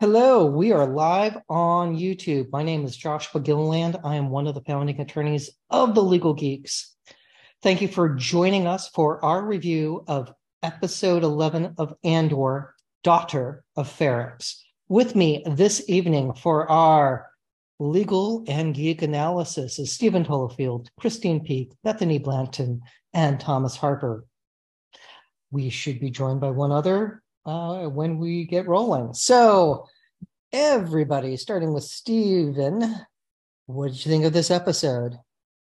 Hello, we are live on YouTube. My name is Joshua Gilliland. I am one of the founding attorneys of the Legal Geeks. Thank you for joining us for our review of episode 11 of Andor, Daughter of Ferrix. With me this evening for our legal and geek analysis is Stephen Tolafield, Christine Peak, Bethany Blanton, and Thomas Harper. We should be joined by one other uh, when we get rolling. So, everybody, starting with Stephen, what did you think of this episode?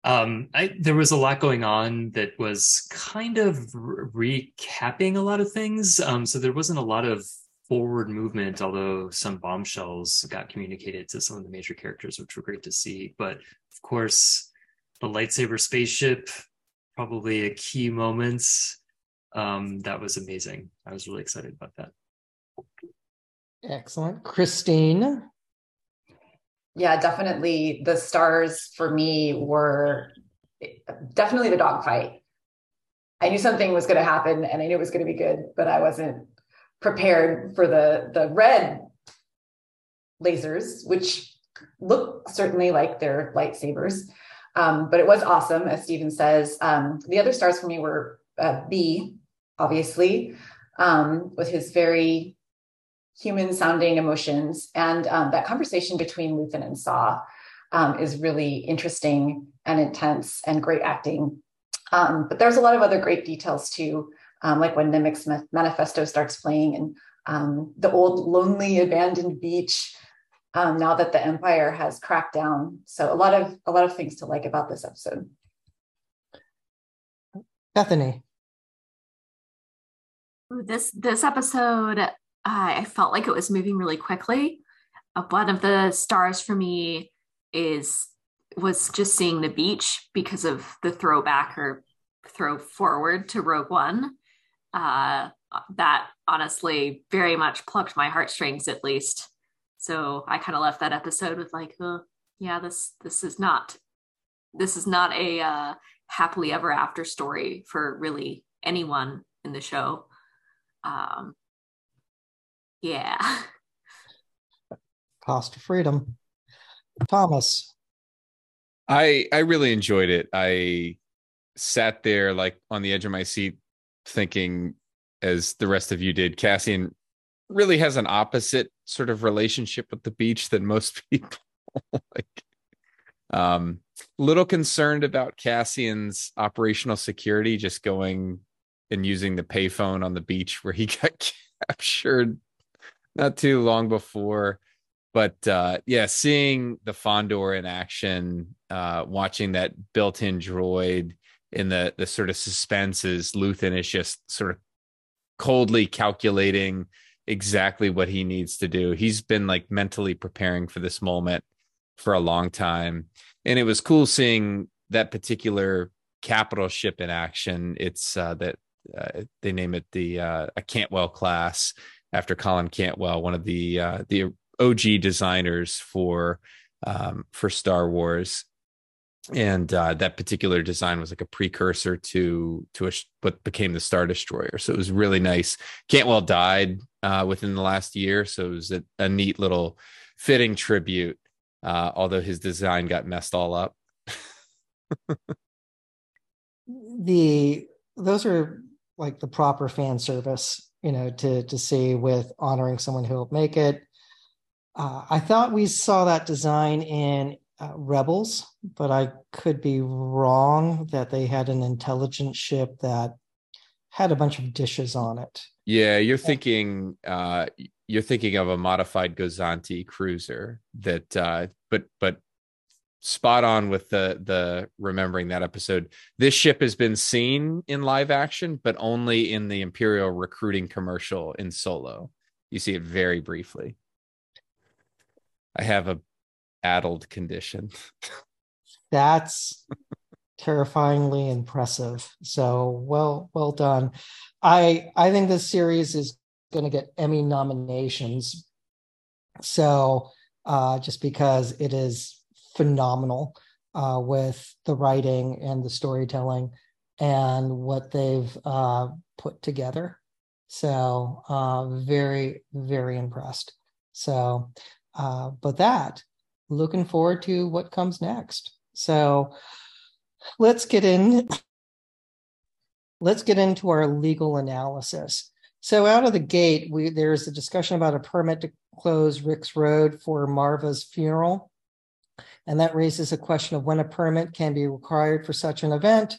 Um, I, there was a lot going on that was kind of re- recapping a lot of things. Um, so there wasn't a lot of forward movement, although some bombshells got communicated to some of the major characters, which were great to see. But of course, the lightsaber spaceship, probably a key moment. Um, that was amazing. I was really excited about that. Excellent. Christine. Yeah, definitely. The stars for me were definitely the dogfight. I knew something was going to happen and I knew it was going to be good, but I wasn't prepared for the the red lasers, which look certainly like they're lightsabers. Um, but it was awesome, as Stephen says. Um, the other stars for me were uh, B, obviously, um, with his very human sounding emotions. And um, that conversation between Luthen and Saw um, is really interesting and intense and great acting. Um, but there's a lot of other great details too, um, like when Nemik's manifesto starts playing and um, the old lonely abandoned beach. Now that the Empire has cracked down, so a lot of a lot of things to like about this episode. Bethany, this this episode I felt like it was moving really quickly. Uh, one of the stars for me is was just seeing the beach because of the throwback or throw forward to Rogue One. Uh, that honestly very much plucked my heartstrings, at least. So I kind of left that episode with like, oh, yeah, this this is not this is not a uh, happily ever after story for really anyone in the show. Um, yeah. Cost of freedom. Thomas. I I really enjoyed it. I sat there like on the edge of my seat thinking as the rest of you did Cassian really has an opposite sort of relationship with the beach than most people like um little concerned about Cassian's operational security just going and using the payphone on the beach where he got captured not too long before. But uh, yeah, seeing the Fondor in action, uh, watching that built-in droid in the the sort of suspense suspenses, Luthen is just sort of coldly calculating exactly what he needs to do. He's been like mentally preparing for this moment for a long time. And it was cool seeing that particular capital ship in action. It's uh, that uh, they name it the uh, a Cantwell class after Colin Cantwell, one of the uh, the OG designers for um, for Star Wars, and uh, that particular design was like a precursor to to a, what became the Star Destroyer. So it was really nice. Cantwell died uh, within the last year, so it was a, a neat little fitting tribute. Although his design got messed all up. the those are like the proper fan service you know, to to see with honoring someone who will make it. Uh, I thought we saw that design in uh, Rebels, but I could be wrong that they had an intelligent ship that had a bunch of dishes on it. Yeah, you're thinking uh, you're thinking of a modified Gozanti cruiser that, uh, but but spot on with the the remembering that episode. This ship has been seen in live action, but only in the Imperial recruiting commercial in Solo. You see it very briefly. I have a addled condition. That's terrifyingly impressive. So well, well done. I I think this series is going to get Emmy nominations. So uh, just because it is phenomenal uh, with the writing and the storytelling and what they've uh, put together. So uh, very, very impressed. So, uh, but that, looking forward to what comes next. So, let's get in. Let's get into our legal analysis. So, out of the gate, we there's a discussion about a permit to close Rix Road for Maarva's funeral. And that raises a question of when a permit can be required for such an event.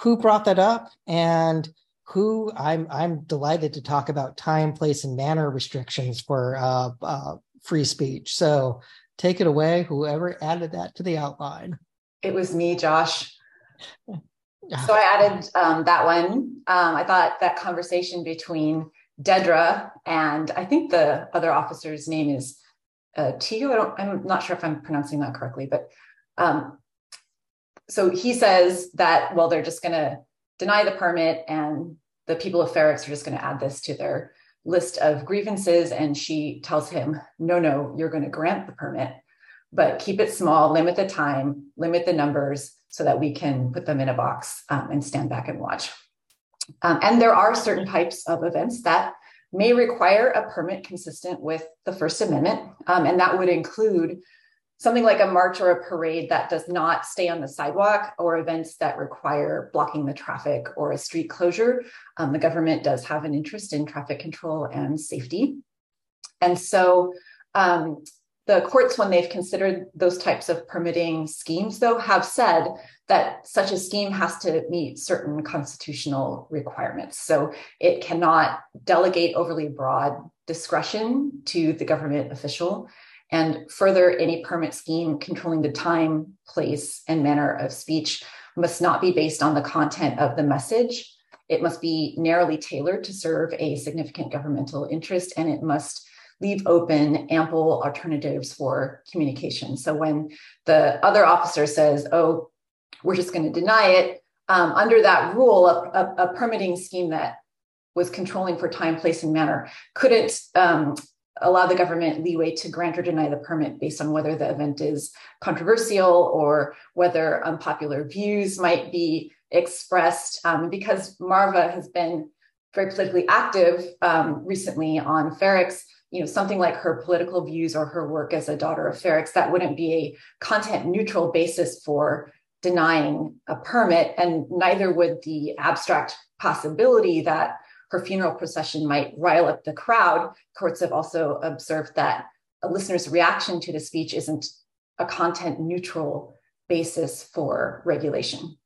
Who brought that up? And who I'm I'm delighted to talk about time, place, and manner restrictions for uh, uh, free speech. So take it away, whoever added that to the outline. It was me, Josh. So I added um, that one. Um, I thought that conversation between Dedra and I think the other officer's name is uh, Tio. I don't. I'm not sure if I'm pronouncing that correctly, but um, so he says that well, they're just going to deny the permit, and the people of Ferrix are just going to add this to their list of grievances. And she tells him, no, no, you're going to grant the permit, but keep it small, limit the time, limit the numbers, so that we can put them in a box um, and stand back and watch. Um, and there are certain types of events that may require a permit consistent with the First Amendment, um, and that would include something like a march or a parade that does not stay on the sidewalk or events that require blocking the traffic or a street closure. Um, the government does have an interest in traffic control and safety. And so um, the courts, when they've considered those types of permitting schemes, though, have said that such a scheme has to meet certain constitutional requirements. So it cannot delegate overly broad discretion to the government official. And further, any permit scheme controlling the time, place, and manner of speech must not be based on the content of the message. It must be narrowly tailored to serve a significant governmental interest, and it must leave open ample alternatives for communication. So when the other officer says, oh, we're just going to deny it, um, under that rule, a, a, a, permitting scheme that was controlling for time, place, and manner couldn't um, allow the government leeway to grant or deny the permit based on whether the event is controversial or whether unpopular views might be expressed. Um, because Maarva has been very politically active um, recently on Ferrix, you know something like her political views or her work as a daughter of Ferrix, that wouldn't be a content neutral basis for denying a permit, and neither would the abstract possibility that her funeral procession might rile up the crowd. Courts have also observed that a listener's reaction to the speech isn't a content neutral basis for regulation.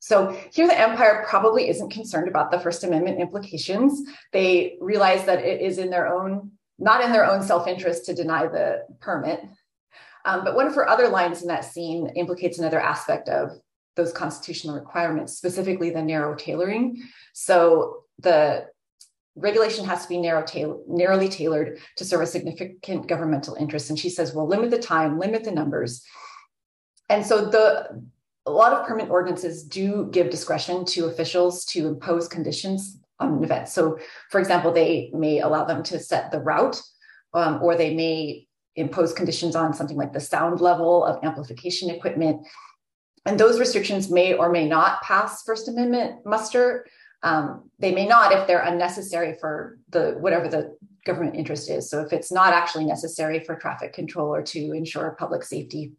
So here the empire probably isn't concerned about the First Amendment implications. They realize that it is in their own not in their own self-interest to deny the permit. Um, but one of her other lines in that scene implicates another aspect of those constitutional requirements, specifically the narrow tailoring. So the regulation has to be narrow narrowly tailored to serve a significant governmental interest. And she says, well, limit the time, limit the numbers. And so the a lot of permit ordinances do give discretion to officials to impose conditions on an event. So, for example, they may allow them to set the route, um, or they may impose conditions on something like the sound level of amplification equipment. And those restrictions may or may not pass First Amendment muster. Um, they may not if they're unnecessary for the whatever the government interest is. So if it's not actually necessary for traffic control or to ensure public safety,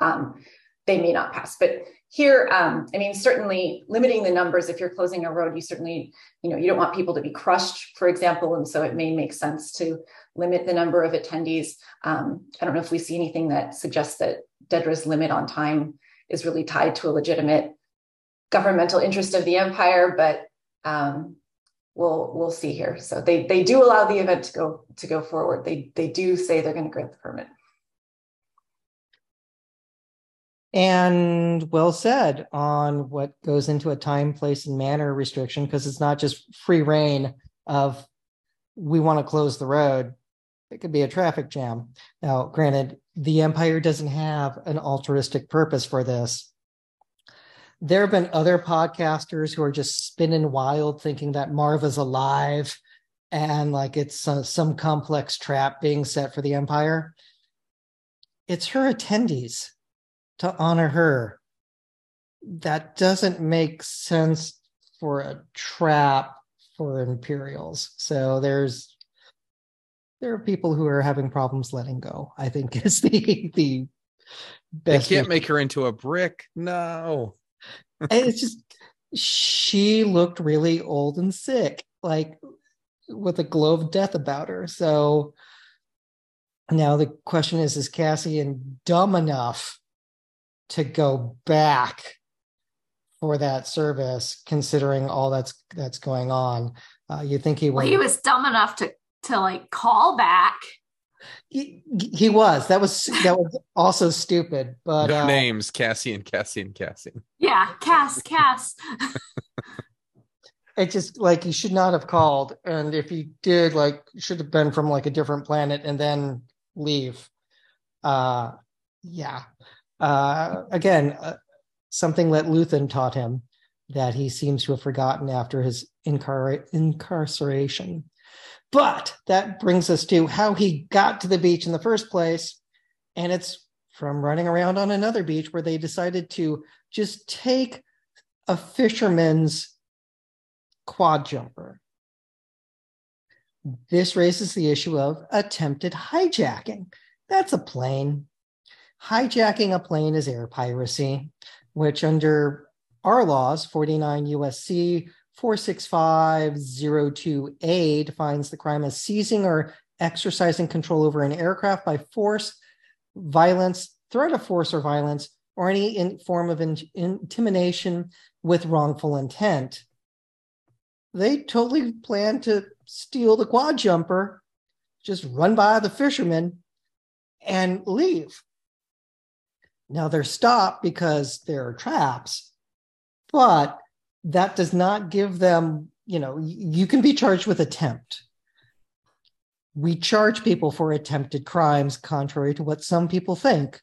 um, they may not pass. But here, um, I mean, certainly limiting the numbers, if you're closing a road, you certainly, you know, you don't want people to be crushed, for example. And so it may make sense to limit the number of attendees. Um, I don't know if we see anything that suggests that Dedra's limit on time is really tied to a legitimate governmental interest of the empire, but um, we'll we'll see here. So they they do allow the event to go to go forward. They they do say they're going to grant the permit. And well said on what goes into a time, place, and manner restriction because it's not just free reign of we want to close the road. It could be a traffic jam. Now, granted, the empire doesn't have an altruistic purpose for this. There have been other podcasters who are just spinning wild, thinking that Maarva's alive and like it's uh, some complex trap being set for the empire. It's her attendees to honor her. That doesn't make sense for a trap for Imperials. So there's there are people who are having problems letting go. I think is the the best. They can't make her into a brick. No, it's just she looked really old and sick, like with a glow of death about her. So now the question is: Is Cassian dumb enough to go back for that service, considering all that's that's going on? Uh, you think he? Well, he was dumb enough to to like call back. He, he was. That was that was also stupid. But no uh, names: Cassie and Cassie. Yeah, Cass, Cass. it just like he should not have called, and if he did, like, should have been from like a different planet and then leave. Uh, yeah. Uh, again, uh, something that Luthen taught him that he seems to have forgotten after his incar- incarceration. But that brings us to how he got to the beach in the first place. And it's from running around on another beach where they decided to just take a fisherman's quad jumper. This raises the issue of attempted hijacking. That's a plane. Hijacking a plane is air piracy, which under our laws, 49 USC 46502A defines the crime as seizing or exercising control over an aircraft by force, violence, threat of force or violence, or any in form of in, intimidation with wrongful intent. They totally plan to steal the quad jumper, just run by the fishermen and leave. Now they're stopped because there are traps, but that does not give them, you know, you can be charged with attempt. We charge people for attempted crimes, contrary to what some people think.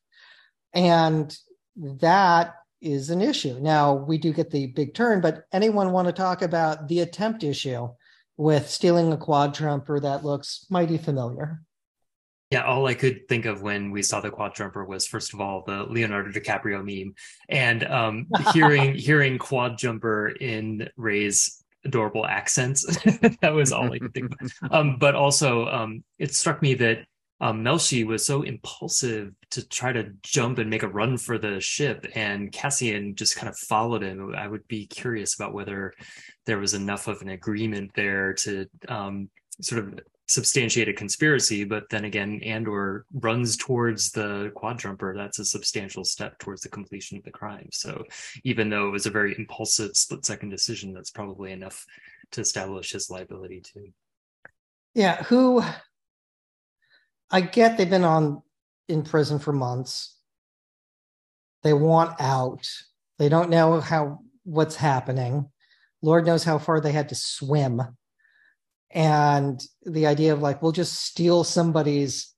And that is an issue. Now, we do get the big turn, but anyone want to talk about the attempt issue with stealing a quad jumper that looks mighty familiar? Yeah, all I could think of when we saw the quad jumper was first of all the Leonardo DiCaprio meme, and um, hearing hearing quad jumper in Ray's adorable accents. that was all I could think of. Um, but also, um, it struck me that um, Melshi was so impulsive to try to jump and make a run for the ship, and Cassian just kind of followed him. I would be curious about whether there was enough of an agreement there to um, sort of substantiate a conspiracy, but then again, Andor runs towards the quad jumper. That's a substantial step towards the completion of the crime. So even though it was a very impulsive split second decision, that's probably enough to establish his liability too. Yeah, who I get they've been on in prison for months. They want out. They don't know how what's happening. Lord knows how far they had to swim and the idea of like we'll just steal somebody's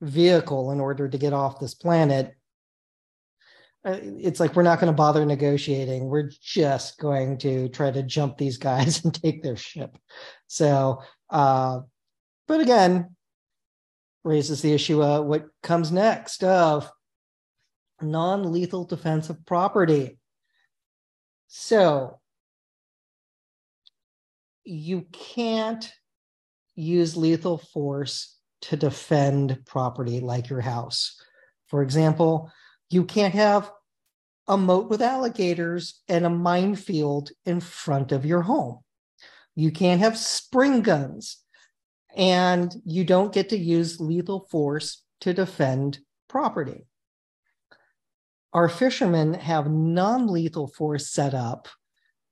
vehicle in order to get off this planet uh, it's like we're not going to bother negotiating. We're just going to try to jump these guys and take their ship. So uh but again raises the issue of what comes next of non-lethal defense of property. So you can't use lethal force to defend property like your house. For example, you can't have a moat with alligators and a minefield in front of your home. You can't have spring guns, and you don't get to use lethal force to defend property. Our fishermen have non lethal force set up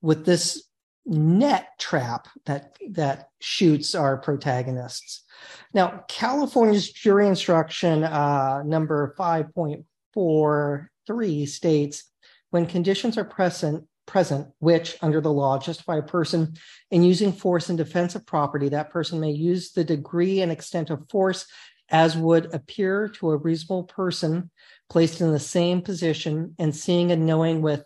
with this net trap that that shoots our protagonists. Now, California's jury instruction uh, number 5.43 states when conditions are present present which under the law justify a person in using force in defense of property that person may use the degree and extent of force as would appear to a reasonable person placed in the same position and seeing and knowing with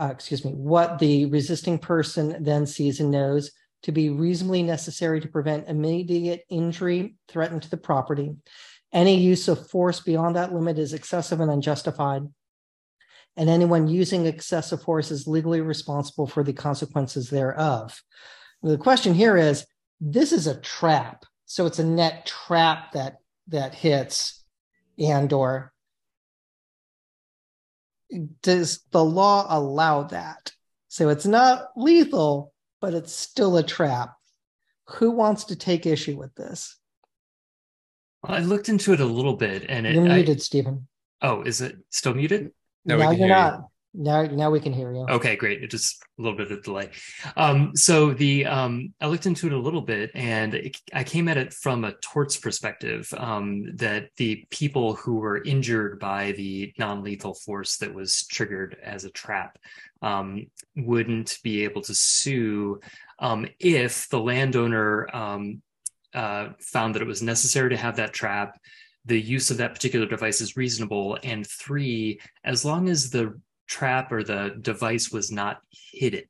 uh, excuse me, what the resisting person then sees and knows to be reasonably necessary to prevent immediate injury threatened to the property. Any use of force beyond that limit is excessive and unjustified. And anyone using excessive force is legally responsible for the consequences thereof. The question here is this is a trap. So it's a net trap that that hits Andor. Does the law allow that? So it's not lethal, but it's still a trap. Who wants to take issue with this? I looked into it a little bit, and it, You're I- muted, Stephen. oh, is it still muted? No, we now you're hear you. not. Now, now we can hear you. Okay, great. It just a little bit of delay. Um, so the um, I looked into it a little bit, and it, I came at it from a torts perspective. Um, that the people who were injured by the non-lethal force that was triggered as a trap um, wouldn't be able to sue um, if the landowner um, uh, found that it was necessary to have that trap. The use of that particular device is reasonable, and three, as long as the trap or the device was not hidden.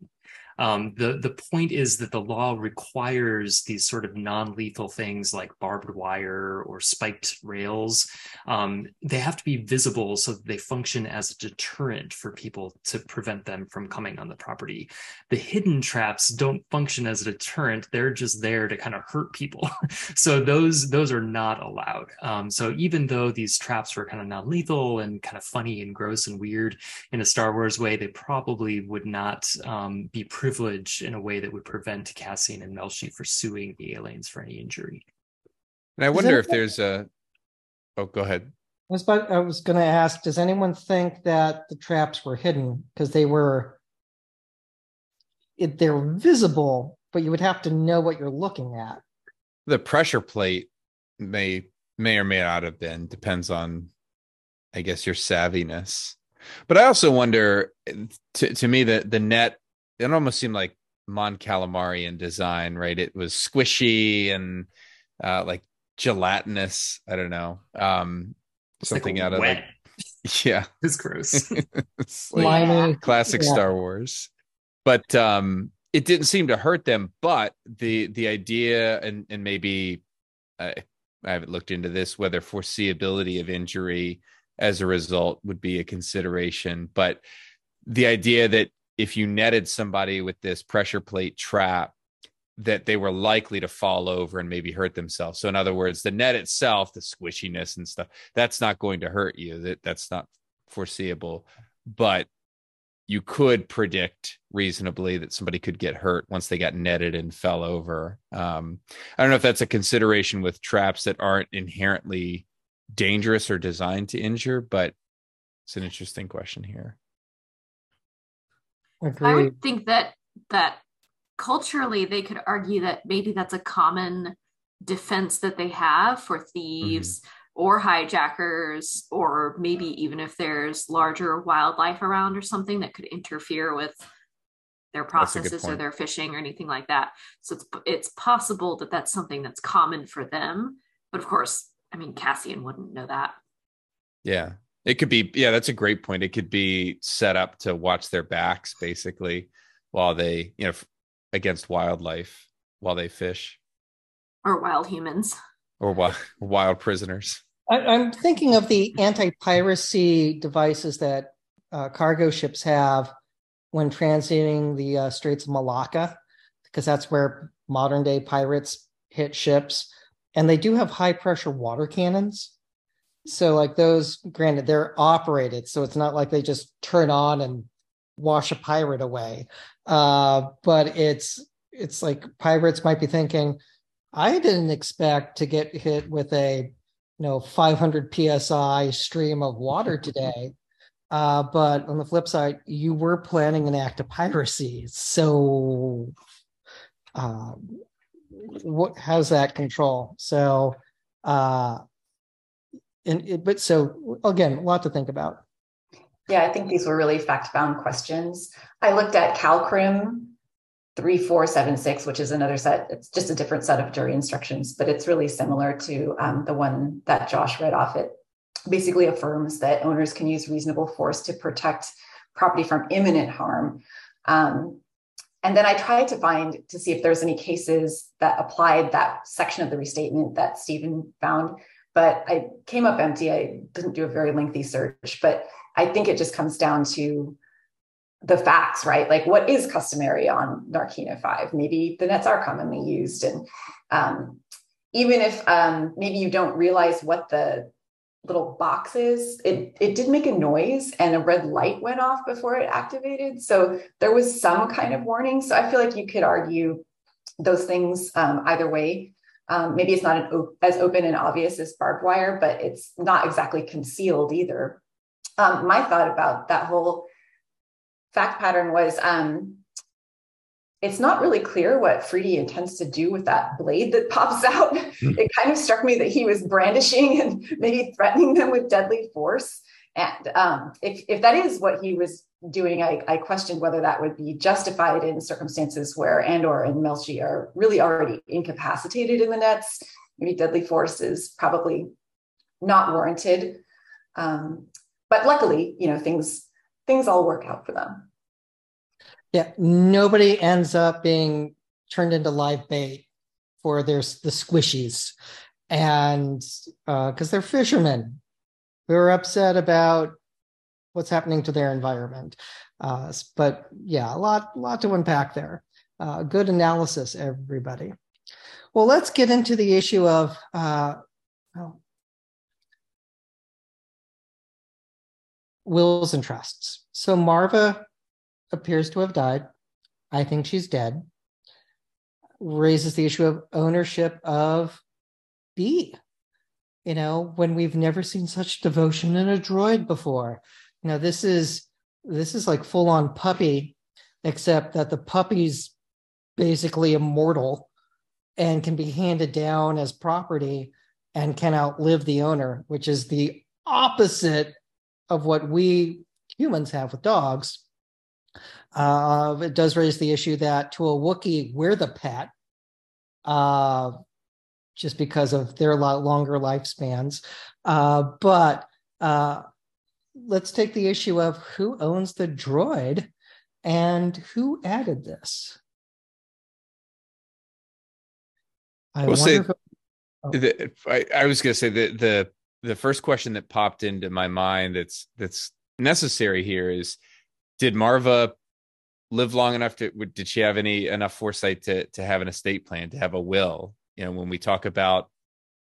Um, the the point is that the law requires these sort of non-lethal things like barbed wire or spiked rails. Um, they have to be visible so that they function as a deterrent for people to prevent them from coming on the property. The hidden traps don't function as a deterrent; they're just there to kind of hurt people. so those those are not allowed. Um, so even though these traps were kind of non-lethal and kind of funny and gross and weird, in a Star Wars way, they probably would not um, be privileged in a way that would prevent Cassian and Melshi for suing the aliens for any injury. And I wonder if there's a. Oh, go ahead. I was about, I was going to ask, does anyone think that the traps were hidden because they were it, they're visible, but you would have to know what you're looking at. The pressure plate may may or may not have been depends on, I guess, your savviness. But I also wonder. To to me, the the net it almost seemed like Mon Calamari in design, right? It was squishy and uh, like gelatinous. I don't know. Um, It's like something out of wet. like yeah. It's gross. It's like- Slimy. classic Yeah. Star Wars. But um it didn't seem to hurt them, but the the idea and and maybe I I haven't looked into this whether foreseeability of injury as a result would be a consideration, but the idea that if you netted somebody with this pressure plate trap that they were likely to fall over and maybe hurt themselves. So in other words, the net itself, the squishiness and stuff, that's not going to hurt you. That that's not foreseeable. But you could predict reasonably that somebody could get hurt once they got netted and fell over. Um, I don't know if that's a consideration with traps that aren't inherently dangerous or designed to injure, but it's an interesting question here. I would think that that culturally they could argue that maybe that's a common defense that they have for thieves mm-hmm. or hijackers or maybe even if there's larger wildlife around or something that could interfere with their That's a good processes or their fishing or anything like that. So it's it's possible that that's something that's common for them. But of course i mean cassian wouldn't know that. Yeah. It could be, yeah, that's a great point. It could be set up to watch their backs basically while they, you know, f- against wildlife while they fish or wild humans or wild, wild prisoners. I, I'm thinking of the anti-piracy devices that uh, cargo ships have when transiting the uh, Straits of Malacca, because that's where modern day pirates hit ships, and they do have high pressure water cannons. So, like those, granted, they're operated, so it's not like they just turn on and wash a pirate away. Uh, but it's it's like pirates might be thinking, I didn't expect to get hit with a you know 500 psi stream of water today. Uh, but on the flip side you were planning an act of piracy. So um, what how's that control? So uh and it, but so again a lot to think about Yeah, I think these were really fact-bound questions. I looked at CalCrim 3476, which is another set. It's just a different set of jury instructions, but it's really similar to um, the one that Josh read off. It basically affirms that owners can use reasonable force to protect property from imminent harm. Um, and then I tried to find to see if there's any cases that applied that section of the restatement that Stephen found, but I came up empty. I didn't do a very lengthy search, but I think it just comes down to the facts, right? Like what is customary on Narkina 5? Maybe the nets are commonly used. And um, even if um, maybe you don't realize what the little box is, it, it did make a noise and a red light went off before it activated. So there was some kind of warning. So I feel like you could argue those things um, either way. Um, maybe it's not an, as open and obvious as barbed wire, but it's not exactly concealed either. Um, my thought about that whole fact pattern was um, it's not really clear what Freedy intends to do with that blade that pops out. Mm. It kind of struck me that he was brandishing and maybe threatening them with deadly force. And um, if, if that is what he was doing, I, I questioned whether that would be justified in circumstances where Andor and Melshi are really already incapacitated in the nets. Maybe deadly force is probably not warranted. Um, but luckily, you know, things things all work out for them. Yeah, nobody ends up being turned into live bait for their the squishies, and because uh, they're fishermen who are upset about what's happening to their environment. Uh, but yeah, a lot, lot to unpack there. Uh, good analysis, everybody. Well, let's get into the issue of uh, wills and trusts. So Maarva appears to have died. I think she's dead. Raises the issue of ownership of B. You know, when we've never seen such devotion in a droid before. You know, this is this is like full on puppy, except that the puppy's basically immortal and can be handed down as property and can outlive the owner, which is the opposite of what we humans have with dogs. Uh, it does raise the issue that to a Wookiee, we're the pet, uh, just because of their longer lifespans. Uh, but uh, let's take the issue of who owns the droid and who added this. I will say, if, oh. the, I, I was going to say that the the first question that popped into my mind that's that's necessary here is did Maarva live long enough to did she have any enough foresight to to have an estate plan to have a will you know when we talk about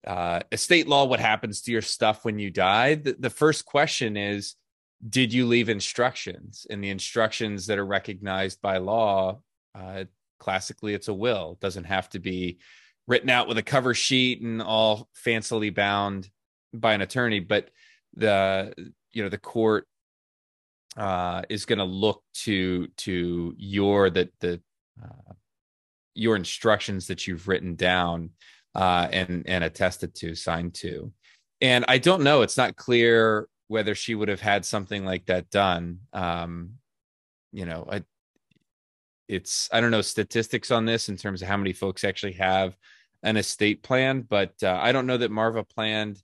uh, estate law what happens to your stuff when you die? The, the first question is did you leave instructions? And the instructions that are recognized by law uh, classically it's a will. It doesn't have to be written out with a cover sheet and all fancily bound by an attorney, but the you know the court uh, is going to look to to your that the uh, your instructions that you've written down uh, and and attested to, signed to. And I don't know; it's not clear whether she would have had something like that done. Um, you know, I, it's I don't know statistics on this in terms of how many folks actually have an estate plan, but uh, I don't know that Maarva planned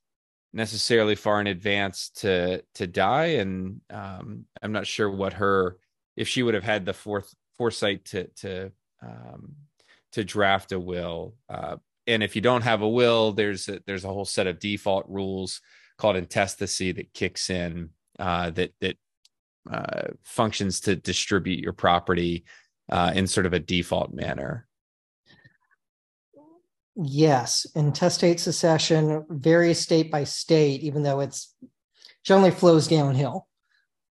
necessarily far in advance to to die and um, i'm not sure what her if she would have had the fourth foresight to to um, to draft a will uh, and if you don't have a will there's a, there's a whole set of default rules called intestacy that kicks in uh, that that uh, functions to distribute your property uh, in sort of a default manner Yes, intestate succession varies state by state, even though it's generally flows downhill.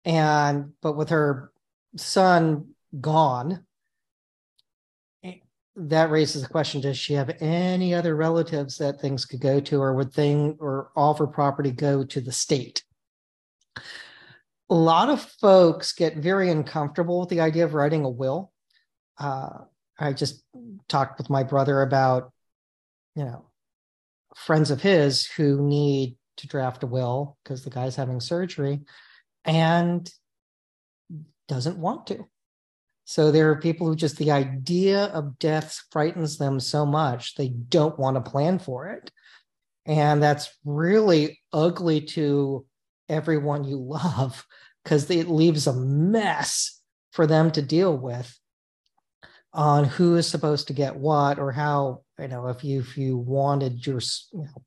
And but with her son gone, that raises the question: Does she have any other relatives that things could go to, or would thing or all of her property go to the state? A lot of folks get very uncomfortable with the idea of writing a will. Uh, I just talked with my brother about you know, friends of his who need to draft a will because the guy's having surgery and doesn't want to. So there are people who just the idea of death frightens them so much they don't want to plan for it. And that's really ugly to everyone you love because it leaves a mess for them to deal with on who is supposed to get what or how you know if you if you wanted your you know,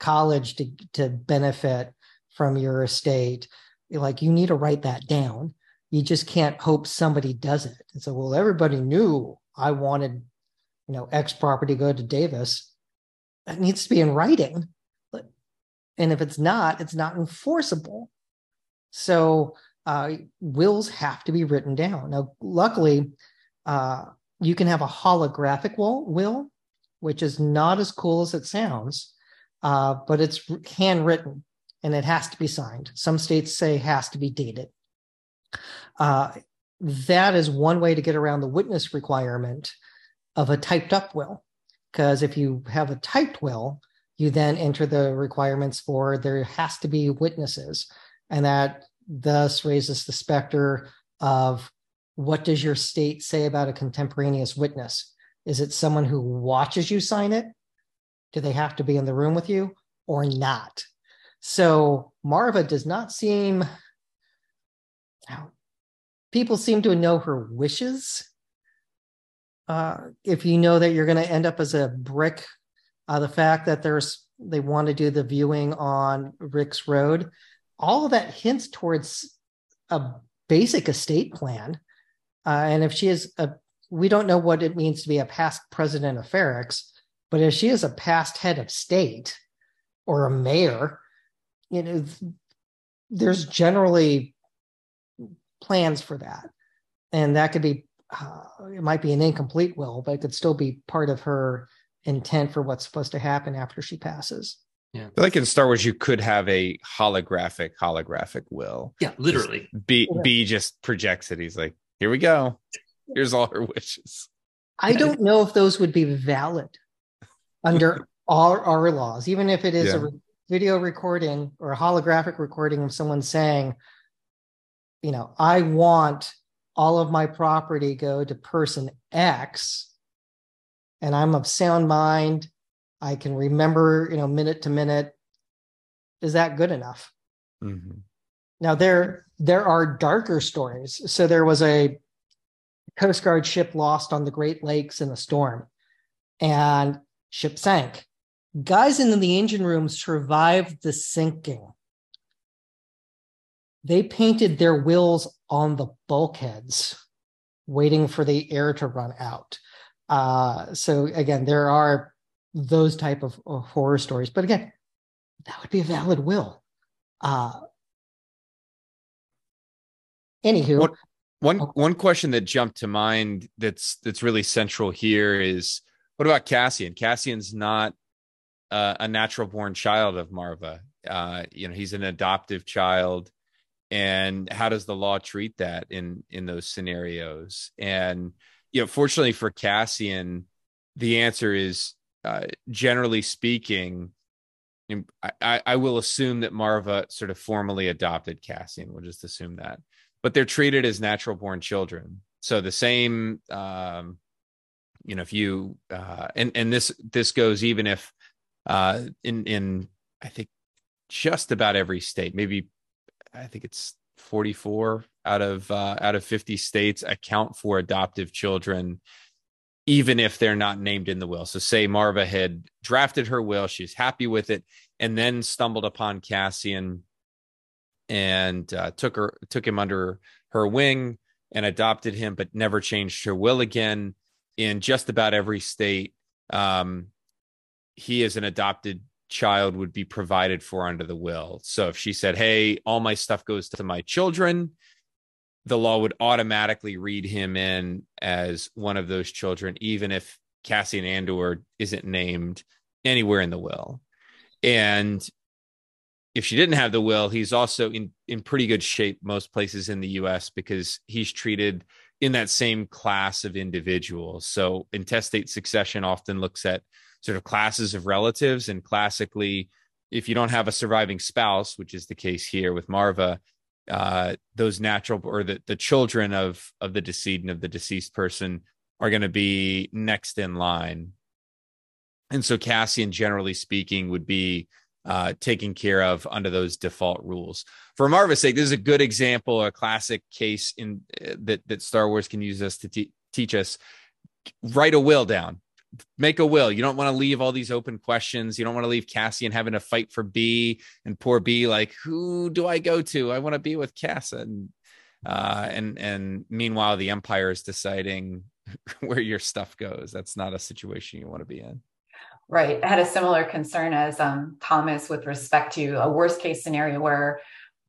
college to to benefit from your estate like you need to write that down you just can't hope somebody does it and so well everybody knew i wanted you know x property go to davis it needs to be in writing. And if it's not, it's not enforceable. So uh, wills have to be written down. Now, luckily, uh, you can have a holographic will, will, which is not as cool as it sounds, uh, but it's handwritten and it has to be signed. Some states say has to be dated. Uh, that is one way to get around the witness requirement of a typed up will. Because if you have a typed will, you then enter the requirements for there has to be witnesses. And that thus raises the specter of what does your state say about a contemporaneous witness? Is it someone who watches you sign it? Do they have to be in the room with you or not? So Maarva does not seem, people seem to know her wishes. Uh, if you know that you're going to end up as a brick, uh, the fact that there's they want to do the viewing on Rix Road, all of that hints towards a basic estate plan. Uh, and if she is a, we don't know what it means to be a past president of Ferrix, but if she is a past head of state or a mayor, you know, there's generally plans for that. And that could be, uh, it might be an incomplete will, but it could still be part of her intent for what's supposed to happen after she passes. Yeah. like in Star Wars, you could have a holographic, holographic will. Yeah, literally. Just B yeah. B just projects it. He's like, here we go. Here's all her wishes. I don't know if those would be valid under all our laws, even if it is yeah. a video recording or a holographic recording of someone saying, you know, I want all of my property go to person X and I'm of sound mind I can remember, you know, minute to minute. Is that good enough? Mm-hmm. Now there there are darker stories. So there was a Coast Guard ship lost on the Great Lakes in a storm, and ship sank. Guys in the engine room survived the sinking. They painted their wills on the bulkheads, waiting for the air to run out. Uh, so again, there are those type of, of horror stories. But again, that would be a valid will. Uh, anywho, one one, oh. one question that jumped to mind that's that's really central here is what about Cassian? Cassian's not uh, a natural born child of Maarva. Uh, you know, he's an adoptive child, and how does the law treat that in in those scenarios? And you know, fortunately for Cassian, the answer is uh, generally speaking, I, I, will assume that Maarva sort of formally adopted Cassian. We'll just assume that, but they're treated as natural born children. So the same, um, you know, if you uh, and and this this goes even if uh, in in I think just about every state, maybe I think it's 44 out of uh, out of 50 states account for adoptive children even if they're not named in the will. So, say Maarva had drafted her will, she's happy with it, and then stumbled upon Cassian and uh, took her took him under her wing and adopted him, but never changed her will again. In just about every state, um, he is an adopted child would be provided for under the will. So if she said, "Hey, all my stuff goes to my children," the law would automatically read him in as one of those children, even if Cassian Andor isn't named anywhere in the will. And if she didn't have the will, he's also in, in pretty good shape most places in the US because he's treated in that same class of individuals. So intestate succession often looks at sort of classes of relatives. And classically, if you don't have a surviving spouse, which is the case here with Maarva, uh, those natural or the, the children of of the decedent of the deceased person are going to be next in line. And so cassian generally speaking would be uh, taken care of under those default rules. For maarva's sake this is a good example a classic case in uh, that that star wars can use us to te- teach us. Write a will down make a will. You don't want to leave all these open questions. You don't want to leave Cassian having to fight for B and poor B. Like, who do I go to? I want to be with Cass. And uh, and and meanwhile, the Empire is deciding where your stuff goes. That's not a situation you want to be in. Right. I had a similar concern as um, Thomas with respect to a worst case scenario where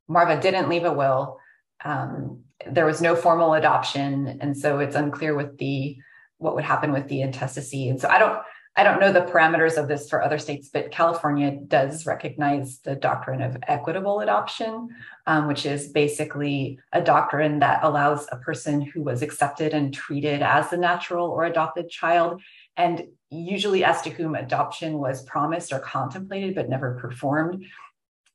Maarva didn't leave a will. Um, there was no formal adoption, and so it's unclear with the what would happen with the intestacy. And so I don't I don't know the parameters of this for other states, but California does recognize the doctrine of equitable adoption, um, which is basically a doctrine that allows a person who was accepted and treated as a natural or adopted child, and usually as to whom adoption was promised or contemplated but never performed,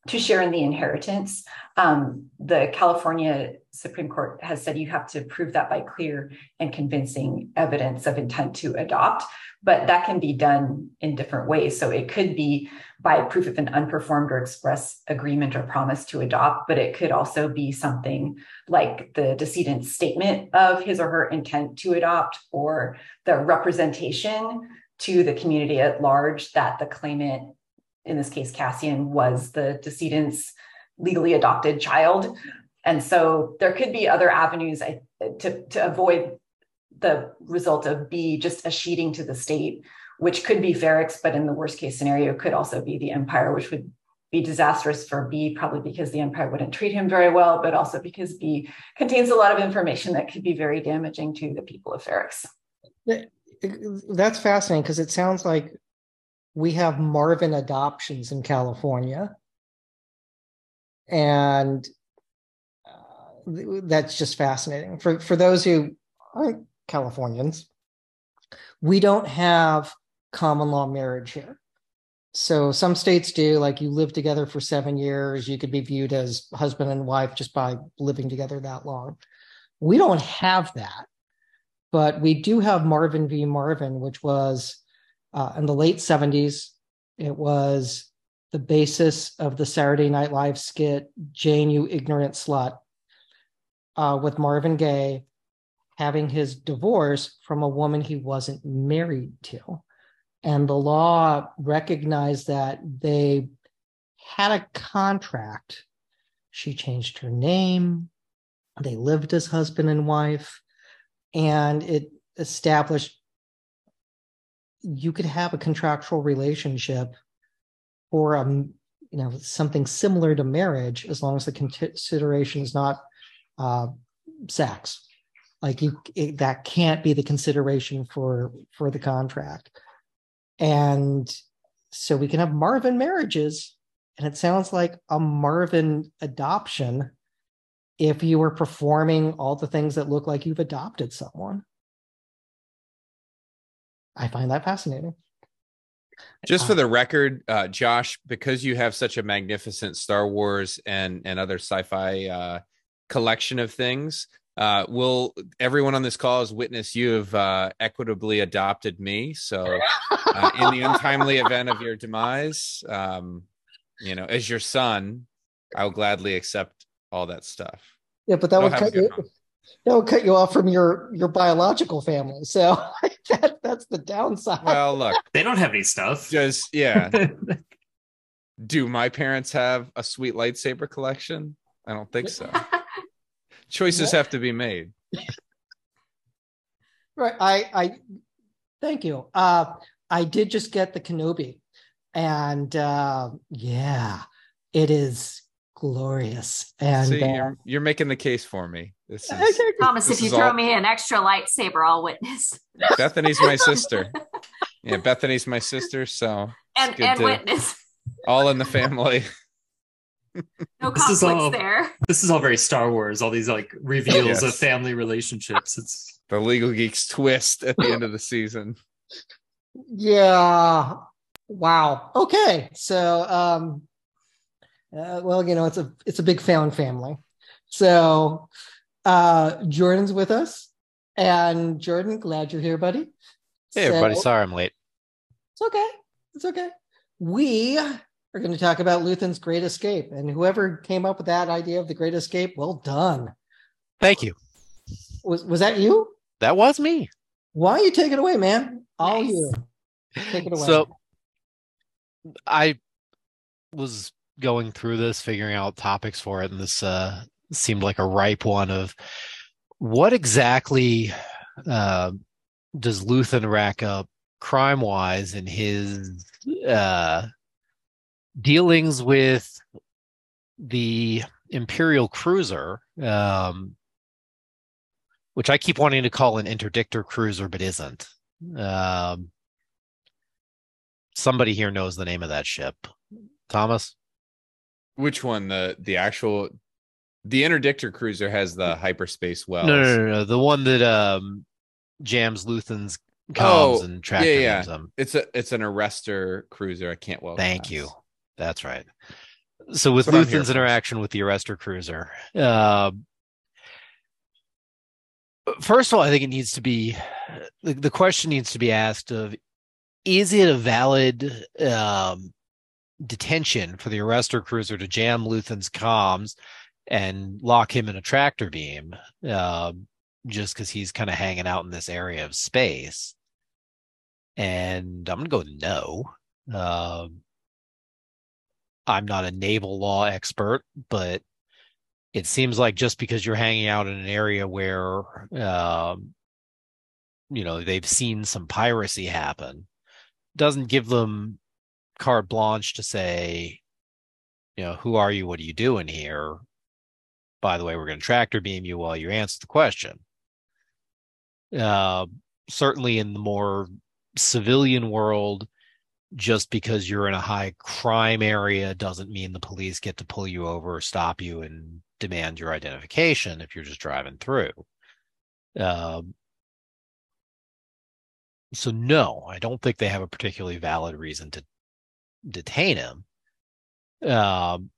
to share in the inheritance. Um, the California Supreme Court has said you have to prove that by clear and convincing evidence of intent to adopt, but that can be done in different ways. So it could be by proof of an unperformed or express agreement or promise to adopt, but it could also be something like the decedent's statement of his or her intent to adopt or the representation to the community at large that the claimant in this case, Cassian was the decedent's legally adopted child. And so there could be other avenues to, to avoid the result of B just escheating to the state, which could be Ferrix, but in the worst case scenario, could also be the empire, which would be disastrous for B, probably because the empire wouldn't treat him very well, but also because B contains a lot of information that could be very damaging to the people of Ferrix. That's fascinating because it sounds like we have Marvin adoptions in California. And uh, that's just fascinating. For, for those who aren't Californians, we don't have common law marriage here. So some states do, like you live together for seven years, you could be viewed as husband and wife just by living together that long. We don't have that, but we do have Marvin v. Marvin, which was uh, in the late 70s. It was the basis of the Saturday Night Live skit, Jane, You Ignorant Slut, uh, with Marvin Gaye having his divorce from a woman he wasn't married to. And the law recognized that they had a contract. She changed her name. They lived as husband and wife. And it established you could have a contractual relationship or um you know something similar to marriage as long as the consideration is not uh, sex. Like you it, that can't be the consideration for for the contract. And so we can have marvin marriages and it sounds like a marvin adoption if you were performing all the things that look like you've adopted someone I find that fascinating. Just for uh, the record, uh, Josh, because you have such a magnificent Star Wars and and other sci-fi uh, collection of things, uh, will everyone on this call has witnessed you have uh, equitably adopted me. So, uh, in the untimely event of your demise, um, you know, as your son, I will gladly accept all that stuff. Yeah, but that would cut you that would cut you off from your your biological family. So that that's the downside. Well, look, they don't have any stuff. Just yeah. Do my parents have a sweet lightsaber collection? I don't think so. Choices have to be made. Right. I I thank you. Uh I did just get the Kenobi. And uh yeah, it is glorious. And See, you're, uh, you're making the case for me. This is, Thomas, this if you throw all... me an extra lightsaber, I'll witness. Bethany's my sister. Yeah, Bethany's my sister, so and and witness. All in the family. no this conflicts all, there. This is all very Star Wars. All these like reveals yes. of family relationships. It's the legal geeks twist at the end of the season. Yeah. Wow. Okay. So um uh, well, you know, it's a it's a big found family. So uh Jordan's with us. And Jordan, glad you're here, buddy. Hey so, everybody, sorry I'm late. It's okay. It's okay. We are going to talk about Luthen's Great Escape. And whoever came up with that idea of the Great Escape, well done. Thank you. Was was that you? That was me. Why don't you take it away, man? All nice. you. Take it away. So I was going through this, figuring out topics for it, and this uh, seemed like a ripe one of what exactly uh, does Luthen rack up crime wise in his uh, dealings with the Imperial cruiser, um, which I keep wanting to call an interdictor cruiser, but isn't. Um, somebody here knows the name of that ship. Thomas? Which one? The the actual the interdictor cruiser has the hyperspace wells. No, no, no, no. The one that um jams Luthen's comms Oh, and tractor yeah, yeah. them. It's a it's an arrestor cruiser. I can't well. Thank class. you. That's right. So with That's what I'm here Luthen's interaction with the arrestor cruiser, uh, first of all, I think it needs to be the, the question needs to be asked of is it a valid um, detention for the arrestor cruiser to jam Luthen's comms and lock him in a tractor beam um, just because he's kind of hanging out in this area of space? And I'm gonna go no. Um, I'm not a naval law expert, but it seems like just because you're hanging out in an area where, um, you know, they've seen some piracy happen, doesn't give them carte blanche to say, you know, who are you? What are you doing here? By the way, we're going to tractor beam you while you answer the question. Uh, certainly in the more civilian world, just because you're in a high crime area doesn't mean the police get to pull you over stop you and demand your identification if you're just driving through. Um, so no, I don't think they have a particularly valid reason to detain him. Um,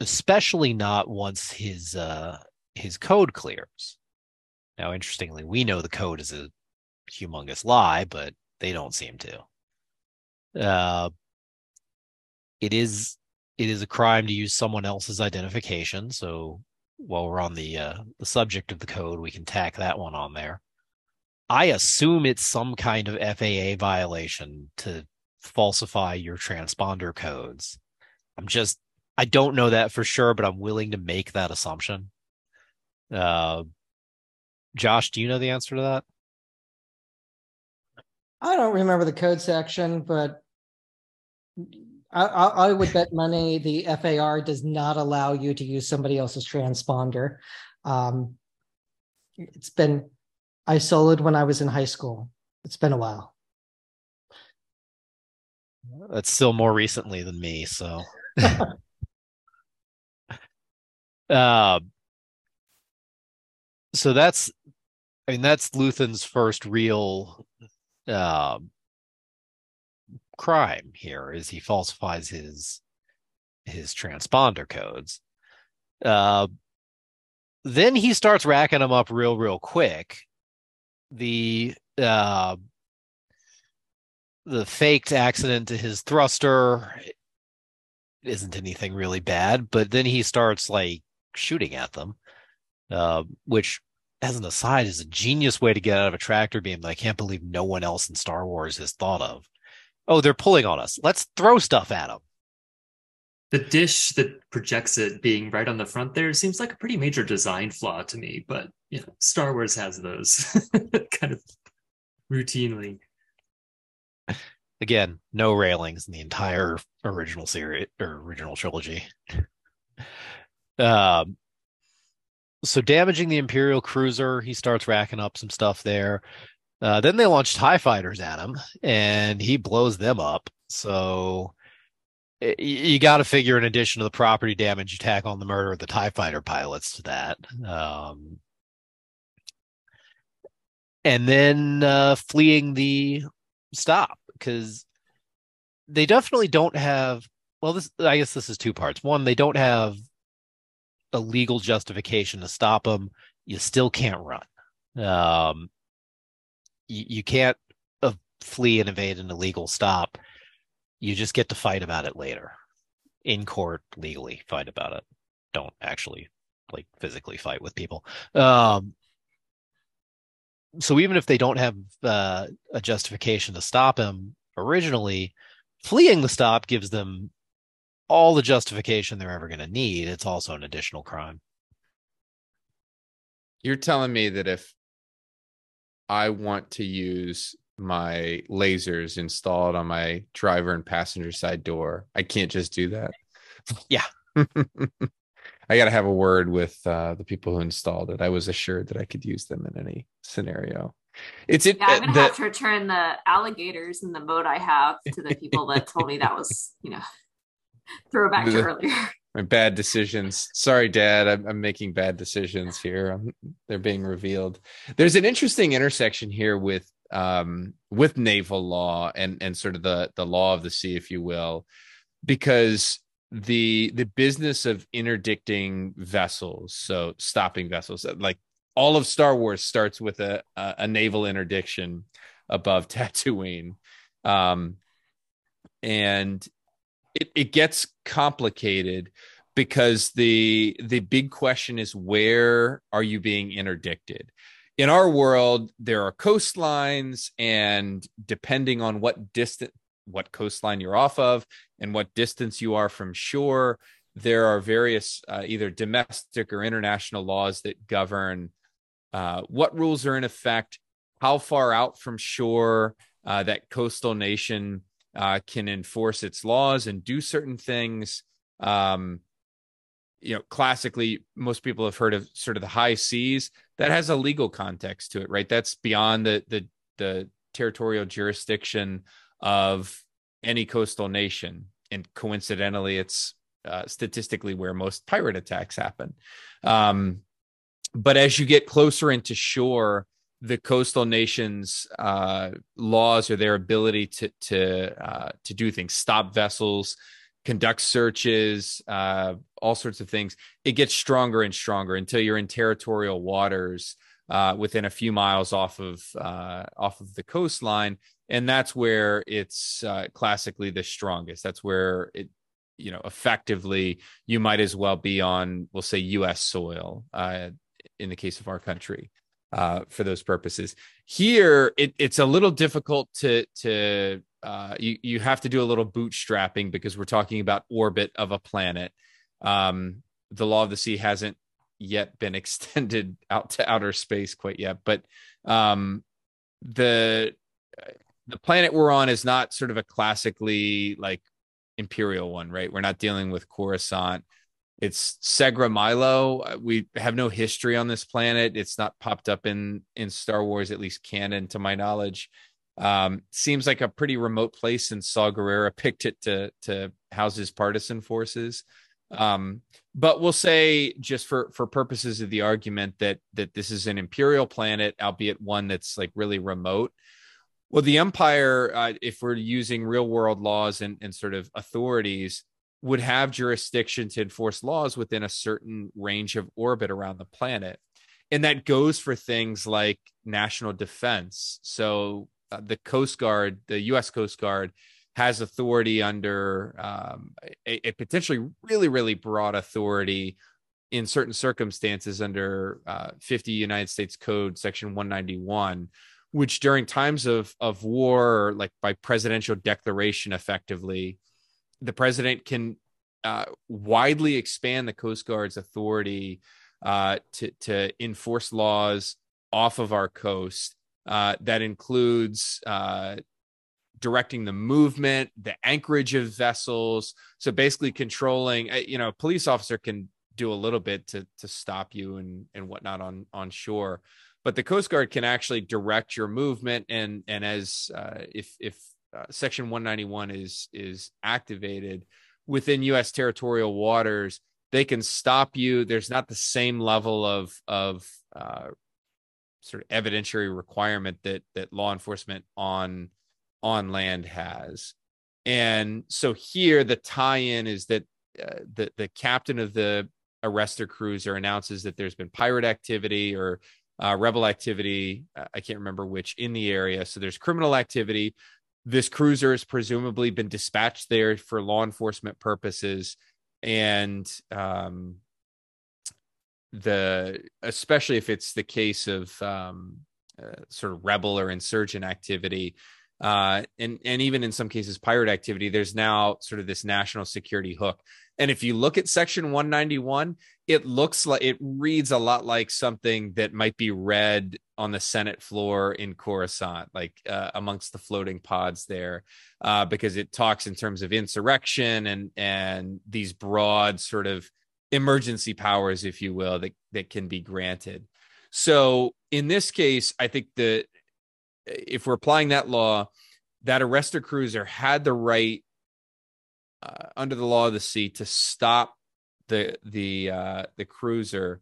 especially not once his uh, his code clears. Now, interestingly, we know the code is a humongous lie, but they don't seem to. Uh, it is it is a crime to use someone else's identification. So while we're on the uh, the subject of the code, we can tack that one on there. I assume it's some kind of FAA violation to falsify your transponder codes. I'm just I don't know that for sure, but I'm willing to make that assumption. Uh, Josh, do you know the answer to that? I don't remember the code section, but I, I, I would bet money the FAR does not allow you to use somebody else's transponder. Um, it's been, I soloed when I was in high school. It's been a while. That's still more recently than me, so. uh, so that's, I mean, that's Luthen's first real uh, crime here is he falsifies his his transponder codes. Uh, then he starts racking them up real, real quick. The uh, the faked accident to his thruster isn't anything really bad, but then he starts like shooting at them, uh, which, as an aside, is a genius way to get out of a tractor beam that I can't believe no one else in Star Wars has thought of. Oh, they're pulling on us. Let's throw stuff at them. The dish that projects it being right on the front there seems like a pretty major design flaw to me, but you know, Star Wars has those kind of routinely. Again, no railings in the entire original series or original trilogy. um, so damaging the Imperial cruiser, he starts racking up some stuff there. Uh, then they launch TIE fighters at him and he blows them up. So y- you got to figure, in addition to the property damage, you tack on the murder of the TIE fighter pilots to that. Um, and then uh, fleeing the stop because they definitely don't have. Well, this I guess this is two parts. One, they don't have a legal justification to stop them. You still can't run. Um, you, you can't uh, flee and evade an illegal stop. You just get to fight about it later in court legally. Fight about it. Don't actually like physically fight with people. Um, so even if they don't have uh, a justification to stop him originally, fleeing the stop gives them all the justification they're ever going to need. It's also an additional crime. You're telling me that if I want to use my lasers installed on my driver and passenger side door. I can't just do that. Yeah. I got to have a word with uh, the people who installed it. I was assured that I could use them in any scenario. It's it. Yeah, I'm gonna the- have to return the alligators and the boat I have to the people that told me that was, you know, throwback to earlier. my bad decisions. Sorry, Dad. I'm, I'm making bad decisions here. I'm, they're being revealed. There's an interesting intersection here with um, with naval law and and sort of the the law of the sea, if you will, because the the business of interdicting vessels, so stopping vessels, like all of Star Wars starts with a a, a naval interdiction above Tatooine, um, and it, it gets complicated because the the big question is where are you being interdicted? In our world there are coastlines and depending on what distance what coastline you're off of and what distance you are from shore there are various uh, either domestic or international laws that govern uh, what rules are in effect how far out from shore uh, that coastal nation uh, can enforce its laws and do certain things. Um, you know, classically, most people have heard of sort of the high seas. That has a legal context to it, right? That's beyond the the the territorial jurisdiction of any coastal nation, and coincidentally, it's uh, statistically where most pirate attacks happen. Um, but as you get closer into shore, the coastal nations uh, laws or their ability to to uh, to do things, stop vessels, conduct searches, uh, all sorts of things. It gets stronger and stronger until you're in territorial waters uh, within a few miles off of uh, off of the coastline, and that's where it's uh, classically the strongest. That's where it you know effectively you might as well be on we'll say U.S. soil in the case of our country uh, for those purposes. Here, it, it's a little difficult to to uh, you you have to do a little bootstrapping because we're talking about orbit of a planet. Um, the law of the sea hasn't yet been extended out to outer space quite yet, but um, the the planet we're on is not sort of a classically like imperial one, right? We're not dealing with Coruscant it's Segra Milo. We have no history on this planet. It's not popped up in in Star Wars, at least canon, to my knowledge. Um, seems like a pretty remote place, and Saw Gerrera picked it to to house his partisan forces. Um, but we'll say, just for for purposes of the argument, that that this is an imperial planet, albeit one that's like really remote. Well, the Empire, uh, if we're using real world laws and, and sort of authorities, would have jurisdiction to enforce laws within a certain range of orbit around the planet. And that goes for things like national defense. So uh, the Coast Guard, the US Coast Guard, has authority under um, a, a, potentially really, really broad authority in certain circumstances under uh, 50 United States Code, Section 191, which during times of, of war, like by presidential declaration, effectively, the president can uh, widely expand the Coast Guard's authority uh, to to enforce laws off of our coast. Uh, that includes uh, directing the movement, the anchorage of vessels. So basically, controlling. uh, You know, a police officer can do a little bit to to stop you and and whatnot on on shore, but the Coast Guard can actually direct your movement. And and as uh, if if uh, Section 191 is is activated within U.S. territorial waters, they can stop you. There's not the same level of of uh, sort of evidentiary requirement that that law enforcement on on land has, and so here the tie-in is that uh, the the captain of the arrestor cruiser announces that there's been pirate activity or uh, rebel activity. I can't remember which in the area. So there's criminal activity this cruiser has presumably been dispatched there for law enforcement purposes and um, the especially if it's the case of um, uh, sort of rebel or insurgent activity uh, and and even in some cases pirate activity, there's now sort of this national security hook. And if you look at Section 191, it looks like it reads a lot like something that might be read on the Senate floor in Coruscant, like uh, amongst the floating pods there, uh, because it talks in terms of insurrection and and these broad sort of emergency powers, if you will, that that can be granted. So in this case, I think that if we're applying that law, that arrestor cruiser had the right uh, under the law of the sea to stop the the uh, the cruiser.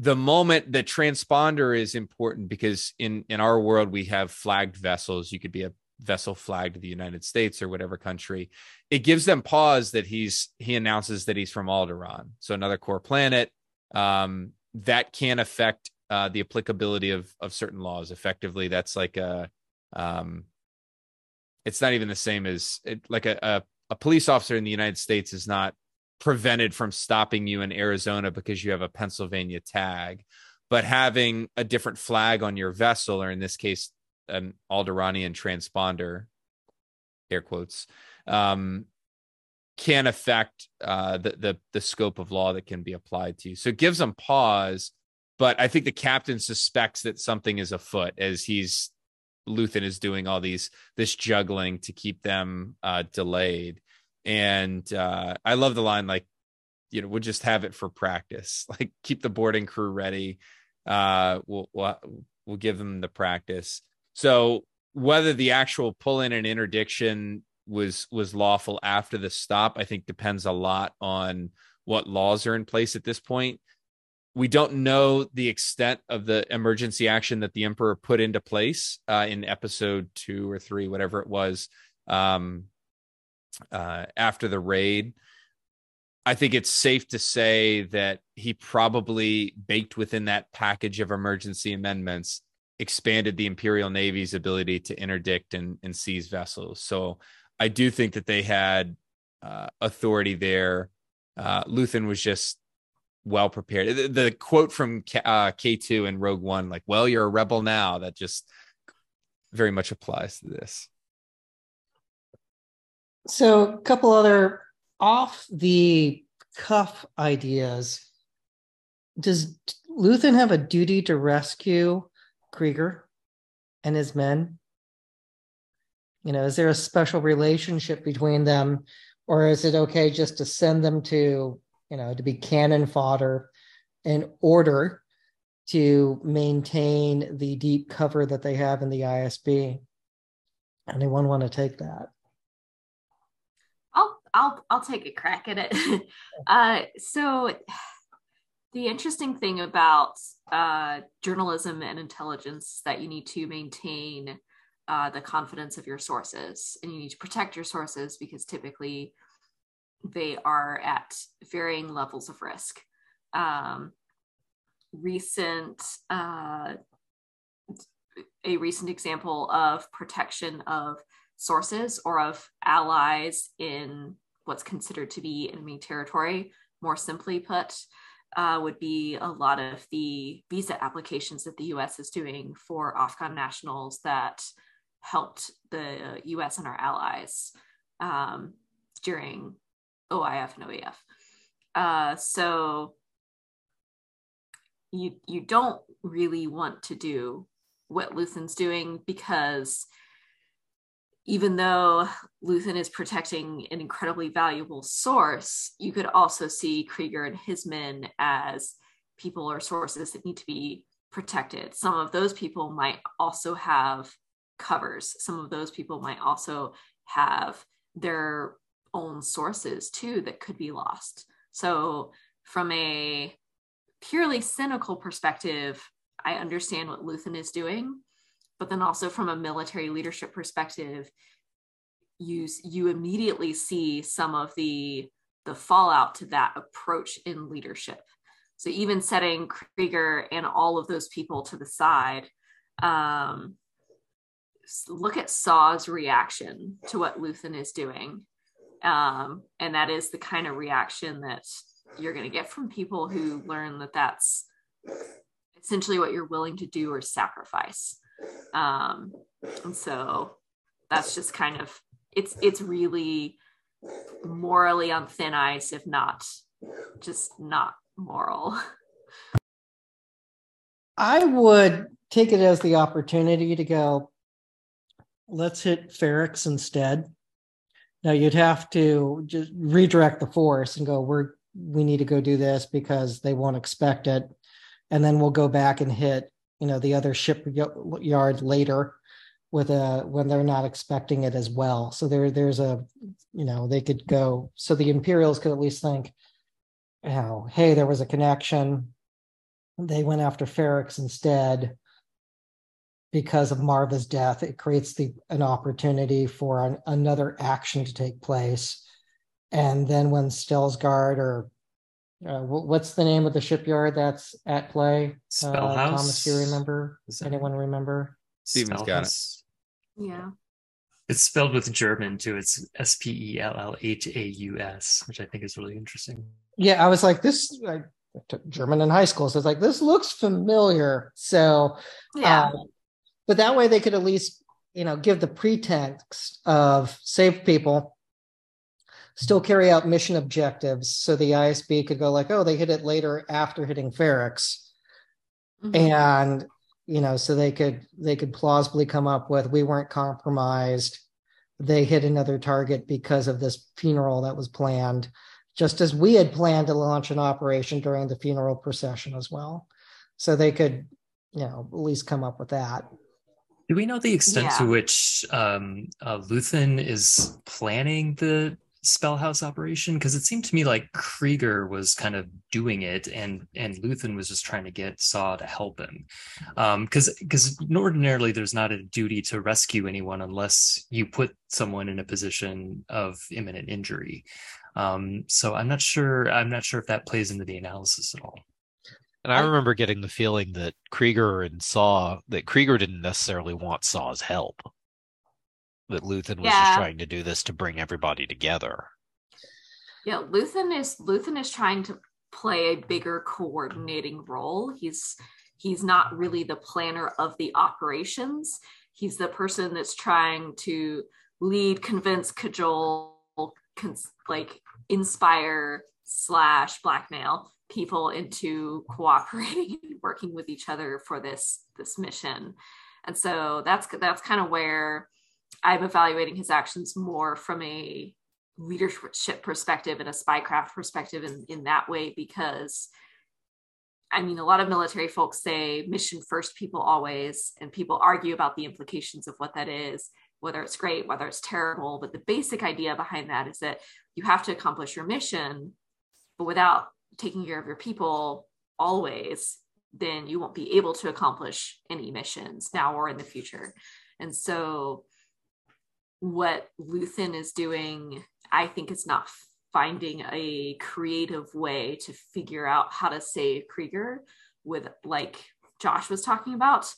The moment the transponder is important because in in our world we have flagged vessels. You could be a vessel flagged to the United States or whatever country. It gives them pause that he's he announces that he's from Alderaan, so another core planet. Um, that can affect uh, the applicability of of certain laws. Effectively, that's like a um, it's not even the same as it, like a, a a police officer in the United States is not prevented from stopping you in Arizona because you have a Pennsylvania tag, but having a different flag on your vessel, or in this case, an Alderaanian transponder, air quotes, um, can affect uh, the, the the scope of law that can be applied to you. So it gives them pause but I think the captain suspects that something is afoot as he's Luthen is doing all these this juggling to keep them uh, delayed. And uh, I love the line like, you know, we'll just have it for practice. Like keep the boarding crew ready. Uh, we'll, we'll we'll give them the practice. So whether the actual pull in and interdiction was was lawful after the stop, I think depends a lot on what laws are in place at this point we don't know the extent of the emergency action that the emperor put into place uh, in episode two or three, whatever it was, um, uh, after the raid. I think it's safe to say that he probably baked within that package of emergency amendments expanded the Imperial Navy's ability to interdict and, and seize vessels. So I do think that they had uh, authority there. Uh, Luthen was just well prepared. The, the quote from K, uh, K2 and Rogue One, like, well, you're a rebel now, that just very much applies to this. So, a couple other off the cuff ideas. Does Luthen have a duty to rescue Kreegyr and his men? You know, is there a special relationship between them, or is it okay just to send them to you know, to be cannon fodder in order to maintain the deep cover that they have in the ISB. Anyone want to take that? I'll I'll take a crack at it. uh, so the interesting thing about uh, journalism and intelligence that you need to maintain uh, the confidence of your sources and you need to protect your sources because typically they are at varying levels of risk. Um, recent, uh, a recent example of protection of sources or of allies in what's considered to be enemy territory, more simply put, uh, would be a lot of the visa applications that the US is doing for Afghan nationals that helped the US and our allies um, during OIF and OEF. Uh, so you you don't really want to do what Luthen's doing because even though Luthen is protecting an incredibly valuable source, you could also see Kreegyr and his men as people or sources that need to be protected. Some of those people might also have covers. Some of those people might also have their own sources too that could be lost. So, from a purely cynical perspective, I understand what Luthen is doing, but then also from a military leadership perspective, you you immediately see some of the the fallout to that approach in leadership. So even setting Kreegyr and all of those people to the side, um, look at Saw's reaction to what Luthen is doing um, and that is the kind of reaction that you're going to get from people who learn that that's essentially what you're willing to do or sacrifice um, and so that's just kind of it's it's really morally on thin ice, if not just not moral. I would take it as the opportunity to go, let's hit Ferrix instead. Now you'd have to just redirect the force and go, we're we need to go do this because they won't expect it. And then we'll go back and hit, you know, the other shipyard later with a when they're not expecting it as well. So there there's a you know, they could go so the Imperials could at least think, you know, hey, there was a connection. They went after Ferrix instead because of Maarva's death. It creates the an opportunity for an, another action to take place. And then when Stelsgard or uh, what's the name of the shipyard that's at play? Spellhaus. Uh, Thomas, do you remember? Is that- Anyone remember? Steven's got it. Yeah. It's spelled with German too. It's S P E L L H A U S, which I think is really interesting. Yeah, I was like, this. I took German in high school, so it's like this looks familiar. So, Yeah. uh, but that way they could at least, you know, give the pretext of save people, still carry out mission objectives, so the ISB could go like, oh, they hit it later after hitting Ferrix. Mhm. and you know so they could they could plausibly come up with we weren't compromised. They hit another target because of this funeral that was planned just as we had planned to launch an operation during the funeral procession as well. So they could you know at least come up with that. Do we know the extent to which um, uh, Luthen is planning the Spellhaus operation? Because it seemed to me like Kreegyr was kind of doing it, and and Luthen was just trying to get Saw to help him. Um because because ordinarily there's not a duty to rescue anyone unless you put someone in a position of imminent injury. Um, so I'm not sure. I'm not sure if that plays into the analysis at all. And I I- remember getting the feeling that Kreegyr and Saw that Kreegyr didn't necessarily want Saw's help. That Luthen was Yeah. just trying to do this to bring everybody together. Yeah, Luthen is Luthen is trying to play a bigger coordinating role. He's he's not really the planner of the operations. He's the person that's trying to lead, convince, cajole, cons- like inspire slash blackmail people into cooperating and working with each other for this this mission. And so that's that's kind of where I'm evaluating his actions more from a leadership perspective and a spycraft perspective in, in that way because I mean, a lot of military folks say mission first, people always, and people argue about the implications of what that is, whether it's great, whether it's terrible. But the basic idea behind that is that you have to accomplish your mission, but without taking care of your people always, then you won't be able to accomplish any missions now or in the future. And so, what Luthen is doing, I think, is not finding a creative way to figure out how to save Kreegyr with, like Josh was talking about,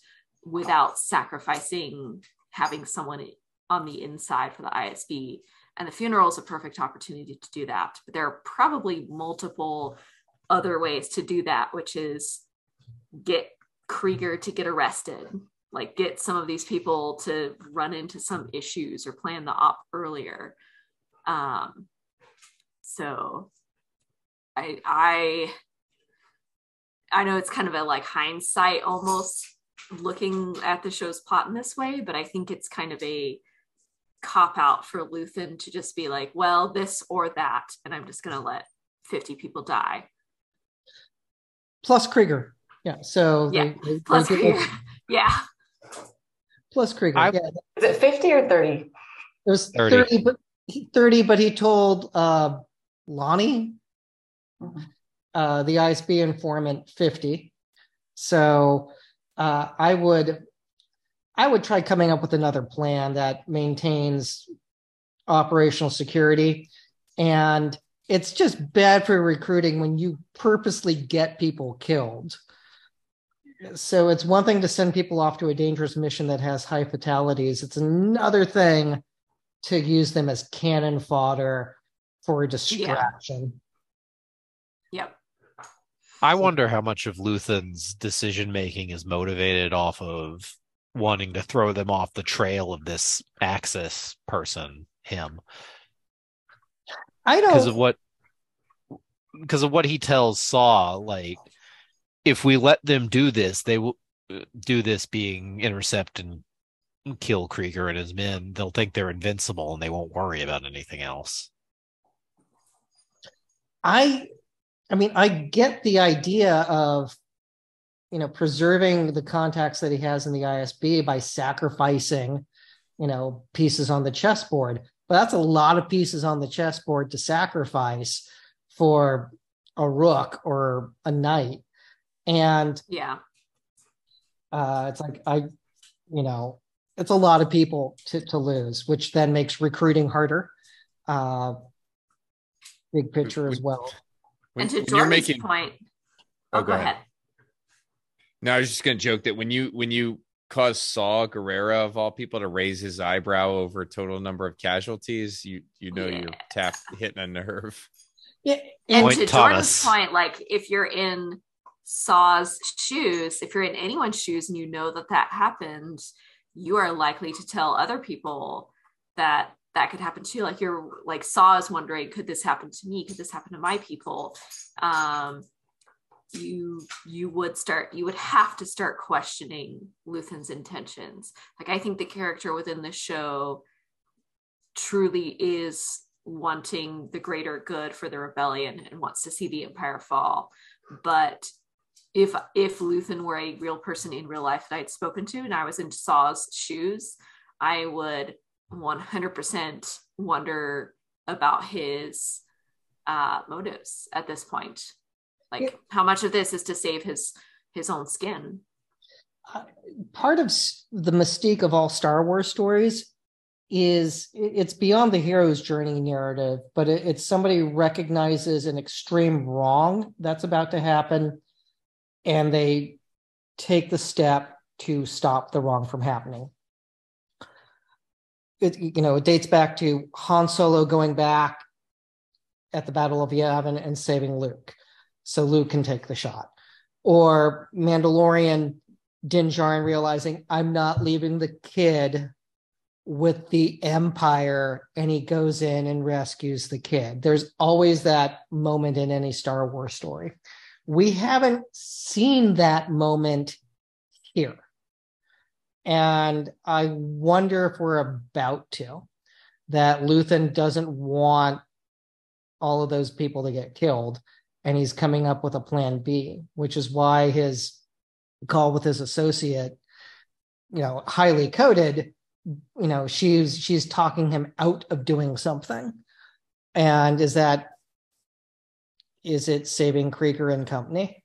without sacrificing having someone on the inside for the ISB. And the funeral is a perfect opportunity to do that. But there are probably multiple other ways to do that, which is get Kreegyr to get arrested, like get some of these people to run into some issues or plan the op earlier. Um, so I I I know it's kind of a like hindsight almost looking at the show's plot in this way, but I think it's kind of a cop out for Luthen to just be like, well, this or that, and I'm just gonna let 50 people die. plus Kreegyr yeah so Yeah, they- they- they Plus, did- Kreegyr. yeah, plus Kreegyr I- yeah Is it 50 or 30? It was 30. 30, but he- 30, but he told uh, Lonni, uh, the ISB informant, 50. So uh, I would I would try coming up with another plan that maintains operational security. And it's just bad for recruiting when you purposely get people killed. So it's one thing to send people off to a dangerous mission that has high fatalities. It's another thing to use them as cannon fodder for a distraction. yep. I wonder how much of Luthen's decision making is motivated off of wanting to throw them off the trail of this Axis person, him. I don't Because of what because of what he tells Saw, like if we let them do this, they will uh, do this being intercept and kill Kreegyr and his men. They'll think they're invincible and they won't worry about anything else. I, I mean, I get the idea of, you know, preserving the contacts that he has in the ISB by sacrificing, you know, pieces on the chessboard. But that's a lot of pieces on the chessboard to sacrifice for a rook or a knight. And Yeah. uh, it's like I, you know, it's a lot of people to, to lose, which then makes recruiting harder. Uh, big picture as well. When, and to when you're Jordan's making, point, Oh, oh, go go ahead. ahead. no, I was just gonna joke that when you when you cause Saw Gerrera of all people to raise his eyebrow over total number of casualties, you you know you're Yeah. tap hitting a nerve. Yeah, And Point to Thomas. Jordan's point, like if you're in Saw's shoes, if you're in anyone's shoes and you know that that happened, you are likely to tell other people that that could happen too. Like you're like Saw is wondering, could this happen to me? Could this happen to my people? Um, you you would start you would have to start questioning Luthen's intentions. Like I think the character within the show truly is wanting the greater good for the rebellion and wants to see the empire fall but if if Luthen were a real person in real life that I'd spoken to and I was in Saw's shoes I would 100% wonder about his uh motives at this point. Like Yeah. how much of this is to save his his own skin? Part of the mystique of all Star Wars stories is it's beyond the hero's journey narrative, but it, it's somebody recognizes an extreme wrong that's about to happen, and they take the step to stop the wrong from happening. It you know it dates back to Han Solo going back at the Battle of Yavin and saving Luke, so Luke can take the shot, or Mandalorian Din Djarin realizing I'm not leaving the kid with the Empire, and he goes in and rescues the kid. There's always that moment in any Star Wars story. We haven't seen that moment here. And I wonder if we're about to. That Luthen doesn't want all of those people to get killed, and he's coming up with a plan B, which is why his call with his associate, you know, highly coded, you know, she's she's talking him out of doing something. And is that is it saving Kreegyr and company?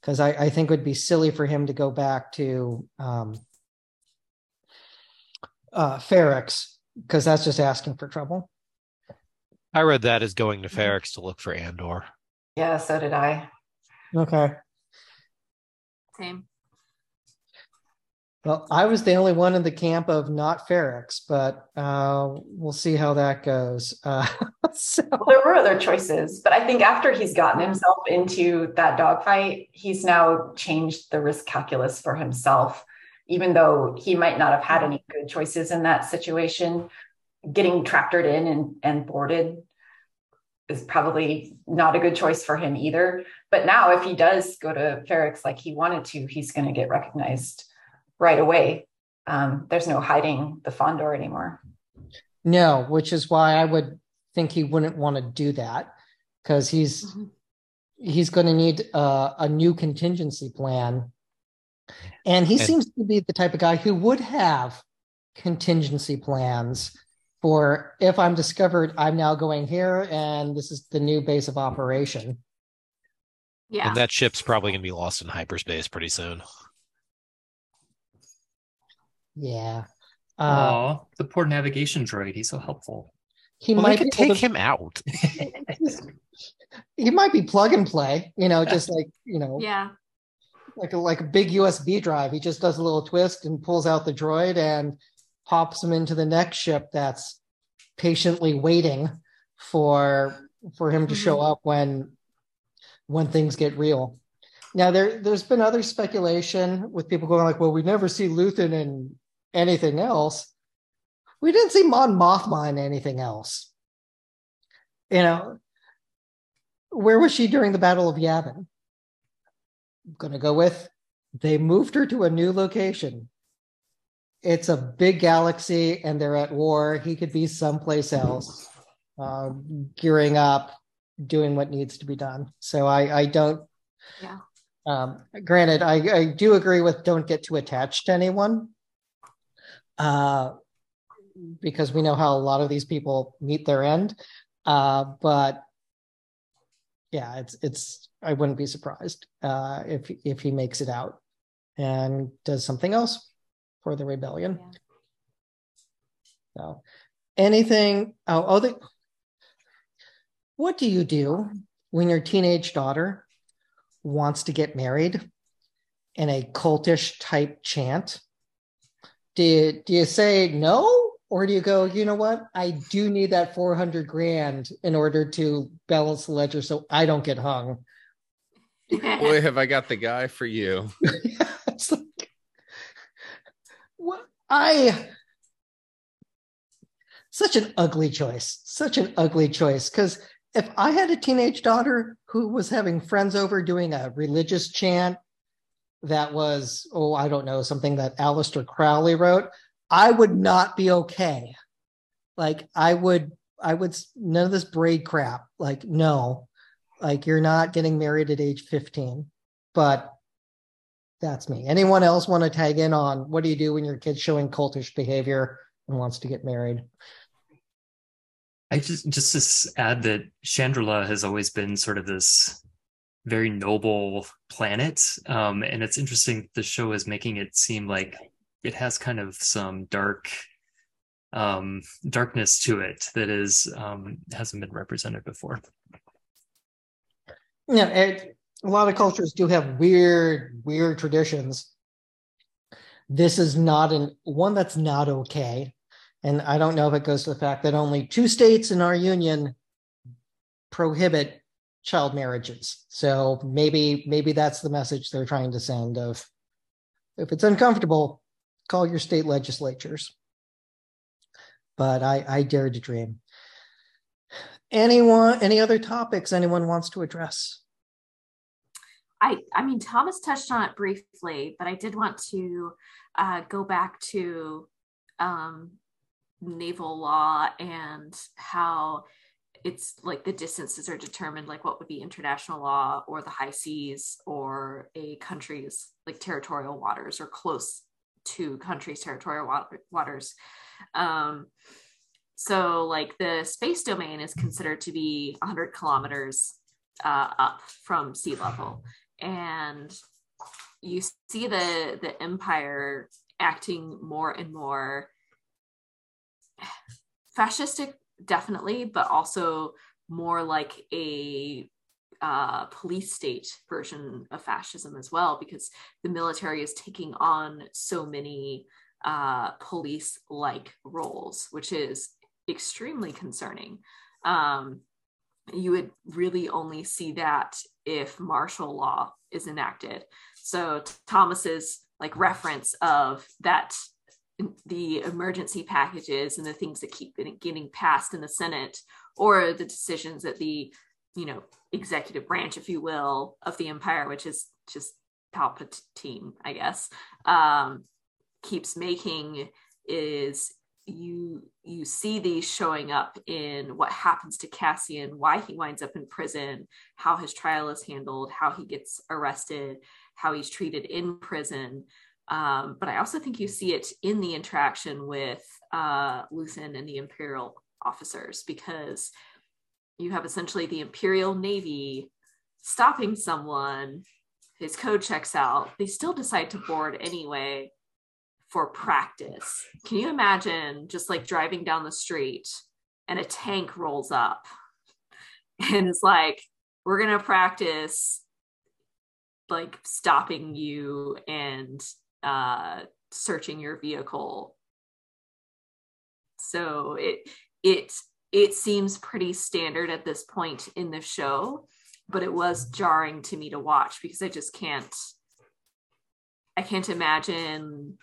Because I, I think it would be silly for him to go back to um uh Ferrix, because that's just asking for trouble. I read that as going to Ferrix to look for Andor. Yeah, so did I. Okay. same Well, I was the only one in the camp of not Ferrix, but uh, we'll see how that goes. Uh, so, Well, there were other choices, but I think after he's gotten himself into that dogfight, he's now changed the risk calculus for himself. Even though he might not have had any good choices in that situation, getting tractored in and, and boarded is probably not a good choice for him either. But now, if he does go to Ferrix like he wanted to, he's going to get recognized right away. Um, there's no hiding the Fondor anymore. no, which is why I would think he wouldn't want to do that because he's Mhm. he's going to need uh, a new contingency plan, and he And- seems to be the type of guy who would have contingency plans for if I'm discovered, I'm now going here, and this is the new base of operation. yeah And that ship's probably going to be lost in hyperspace pretty soon. Yeah. Uh, Oh, the poor navigation droid. He's so helpful. he Well, might could be take to- him out. he might be plug and play, you know, just like, you know, yeah like a, like a big USB drive. He just does a little twist and pulls out the droid and pops him into the next ship that's patiently waiting for for him to show Mhm. up when when things get real. now there there's been other speculation with people going like, well, we never see Luthen in anything else. We didn't see Mon Mothma in anything else. You know, where was she during the Battle of Yavin? I'm gonna go with they moved her to a new location. It's a big galaxy and they're at war. He could be someplace else, uh, gearing up, doing what needs to be done. So I, I don't. Yeah. Um, granted, I, I do agree with don't get too attached to anyone, uh, because we know how a lot of these people meet their end. Uh, but yeah, it's it's. I wouldn't be surprised uh, if if he makes it out and does something else for the rebellion. Yeah. So, anything? Oh, oh, the, what do you do when your teenage daughter wants to get married in a cultish type chant? Do you, do you say no? Or do you go, you know what? I do need that 400 grand in order to balance the ledger so I don't get hung. Boy, have I got the guy for you. it's like, what? I, such an ugly choice, such an ugly choice. Because if I had a teenage daughter who was having friends over doing a religious chant that was, oh, I don't know, something that Aleister Crowley wrote, I would not be okay. Like I would, I would none of this braid crap. Like no, like you're not getting married at age 15. But that's me. Anyone else want to tag in on what do you do when your kid's showing cultish behavior and wants to get married? I just just to add that Chandrila has always been sort of this very noble planet, um, and it's interesting the show is making it seem like it has kind of some dark um, darkness to it that is um, hasn't been represented before. Yeah, it, a lot of cultures do have weird, weird traditions. This is not an one that's not okay. And I don't know if it goes to the fact that only two states in our union prohibit child marriages. So maybe maybe that's the message they're trying to send of if it's uncomfortable, call your state legislatures. But I, I dare to dream. Anyone, any other topics anyone wants to address? I, I mean, Thomas touched on it briefly, but I did want to uh, go back to um, naval law and how it's like the distances are determined, like what would be international law or the high seas or a country's like territorial waters or close to countries' territorial water, waters. Um, so, like the space domain is considered to be 100 kilometers uh, up from sea level and you see the the empire acting more and more fascistic definitely but also more like a uh, police state version of fascism as well because the military is taking on so many uh, police like roles which is extremely concerning um, you would really only see that if martial law is enacted. So Thomas's like reference of that the emergency packages and the things that keep getting passed in the Senate or the decisions that the you know executive branch, if you will, of the empire, which is just Palpatine, I guess, um, keeps making is you you see these showing up in what happens to Cassian, why he winds up in prison, how his trial is handled, how he gets arrested, how he's treated in prison. Um, but I also think you see it in the interaction with uh, Luthen and the Imperial officers because you have essentially the Imperial Navy stopping someone, his code checks out, they still decide to board anyway for practice. Can you imagine just like driving down the street and a tank rolls up and it's like, we're going to practice like stopping you and uh, searching your vehicle. So it, it, it seems pretty standard at this point in the show but it was jarring to me to watch because I just can't I can't imagine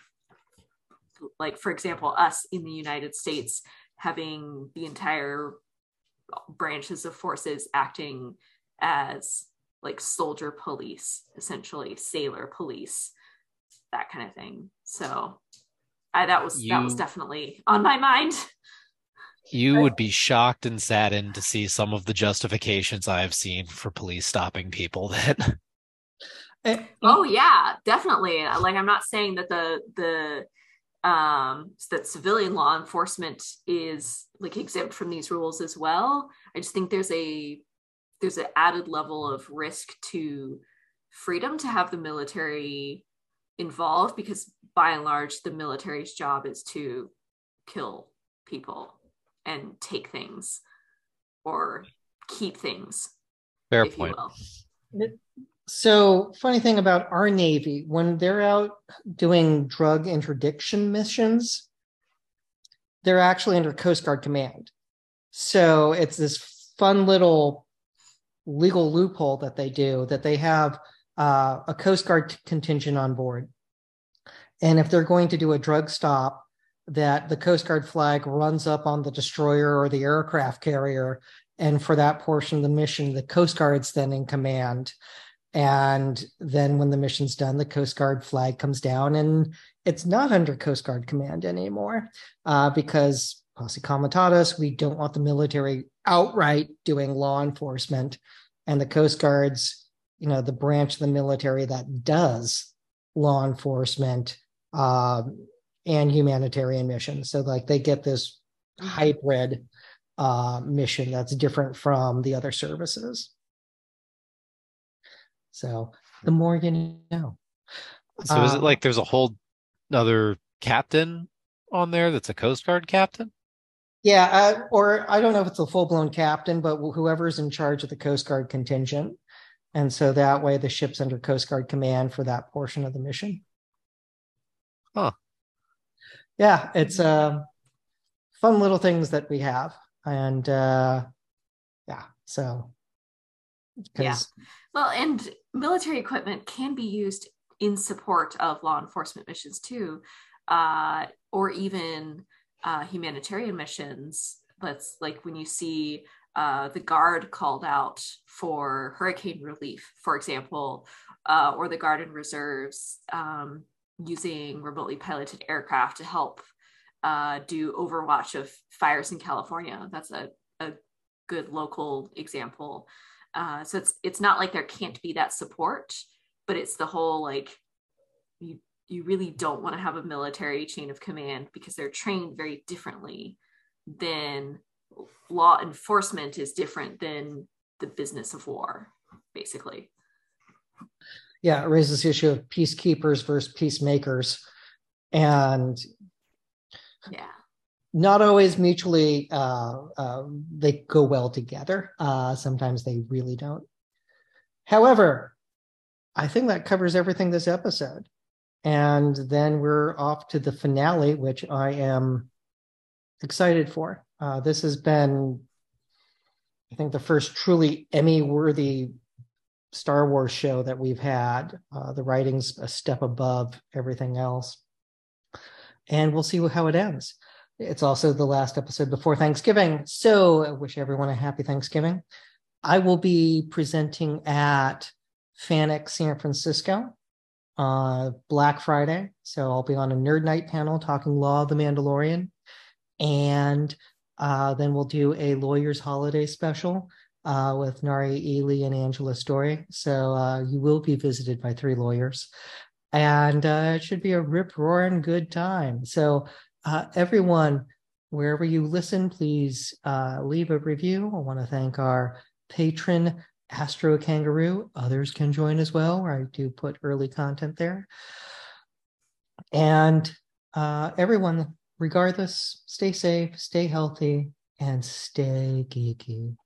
like for example us in the United States having the entire branches of forces acting as like soldier police essentially sailor police that kind of thing. So I, that was you, that was definitely on my mind. You would be shocked and saddened to see some of the justifications I've seen for police stopping people that eh, oh yeah definitely. Like i'm not saying that the the um that civilian law enforcement is like exempt from these rules as well. I just think there's a there's an added level of risk to freedom to have the military involved because by and large the military's job is to kill people and take things or keep things. Fair point. So, funny thing about our Navy, when they're out doing drug interdiction missions, they're actually under Coast Guard command. So, it's this fun little legal loophole that they do that they have uh, a Coast Guard contingent on board. And if they're going to do a drug stop, that the Coast Guard flag runs up on the destroyer or the aircraft carrier. And for that portion of the mission, the Coast Guard's then in command. And then when the mission's done, the Coast Guard flag comes down and it's not under Coast Guard command anymore uh, because posse comitatus, we don't want the military outright doing law enforcement. And the Coast Guard's, you know, the branch of the military that does law enforcement um, and humanitarian missions. So like they get this hybrid uh, mission that's different from the other services. So the more you know. So uh, is it uh, like there's a whole other captain on there that's a Coast Guard captain? Yeah, uh, or I don't know if it's a full blown captain, but whoever's in charge of the Coast Guard contingent. And so that way the ship's under Coast Guard command for that portion of the mission. Huh yeah, it's uh, fun little things that we have, and uh, yeah, so yeah, well, and military equipment can be used in support of law enforcement missions too, uh, or even uh, humanitarian missions. Let's like when you see uh, the guard called out for hurricane relief, for example, uh, or the guard and reserves. Um, using remotely piloted aircraft to help uh, do overwatch of fires in California. That's a, a good local example. Uh, so it's it's not like there can't be that support, but it's the whole like you you really don't want to have a military chain of command because they're trained very differently than law enforcement is different than the business of war, basically yeah, it raises the issue of peacekeepers versus peacemakers, and yeah, not always mutually uh, uh, they go well together. Uh, sometimes they really don't. However, I think that covers everything this episode, and then we're off to the finale, which I am excited for. Uh, this has been, I think, the first truly Emmy-worthy Star Wars show that we've had. Uh, the writing's a step above everything else. And we'll see how it ends. It's also the last episode before Thanksgiving. So I wish everyone a happy Thanksgiving. I will be presenting at FanX San Francisco uh, Black Friday. So I'll be on a Nerd Night panel talking Law of the Mandalorian. And uh, then we'll do a Lawyer's Holiday special uh, with Nari Ely and Angela Story. So uh, you will be visited by three lawyers. And uh, it should be a rip roaring good time. So, uh, everyone, wherever you listen, please uh, leave a review. I want to thank our patron, Astro Kangaroo. Others can join as well, I do put early content there. And everyone, regardless, stay safe, stay healthy, and stay geeky.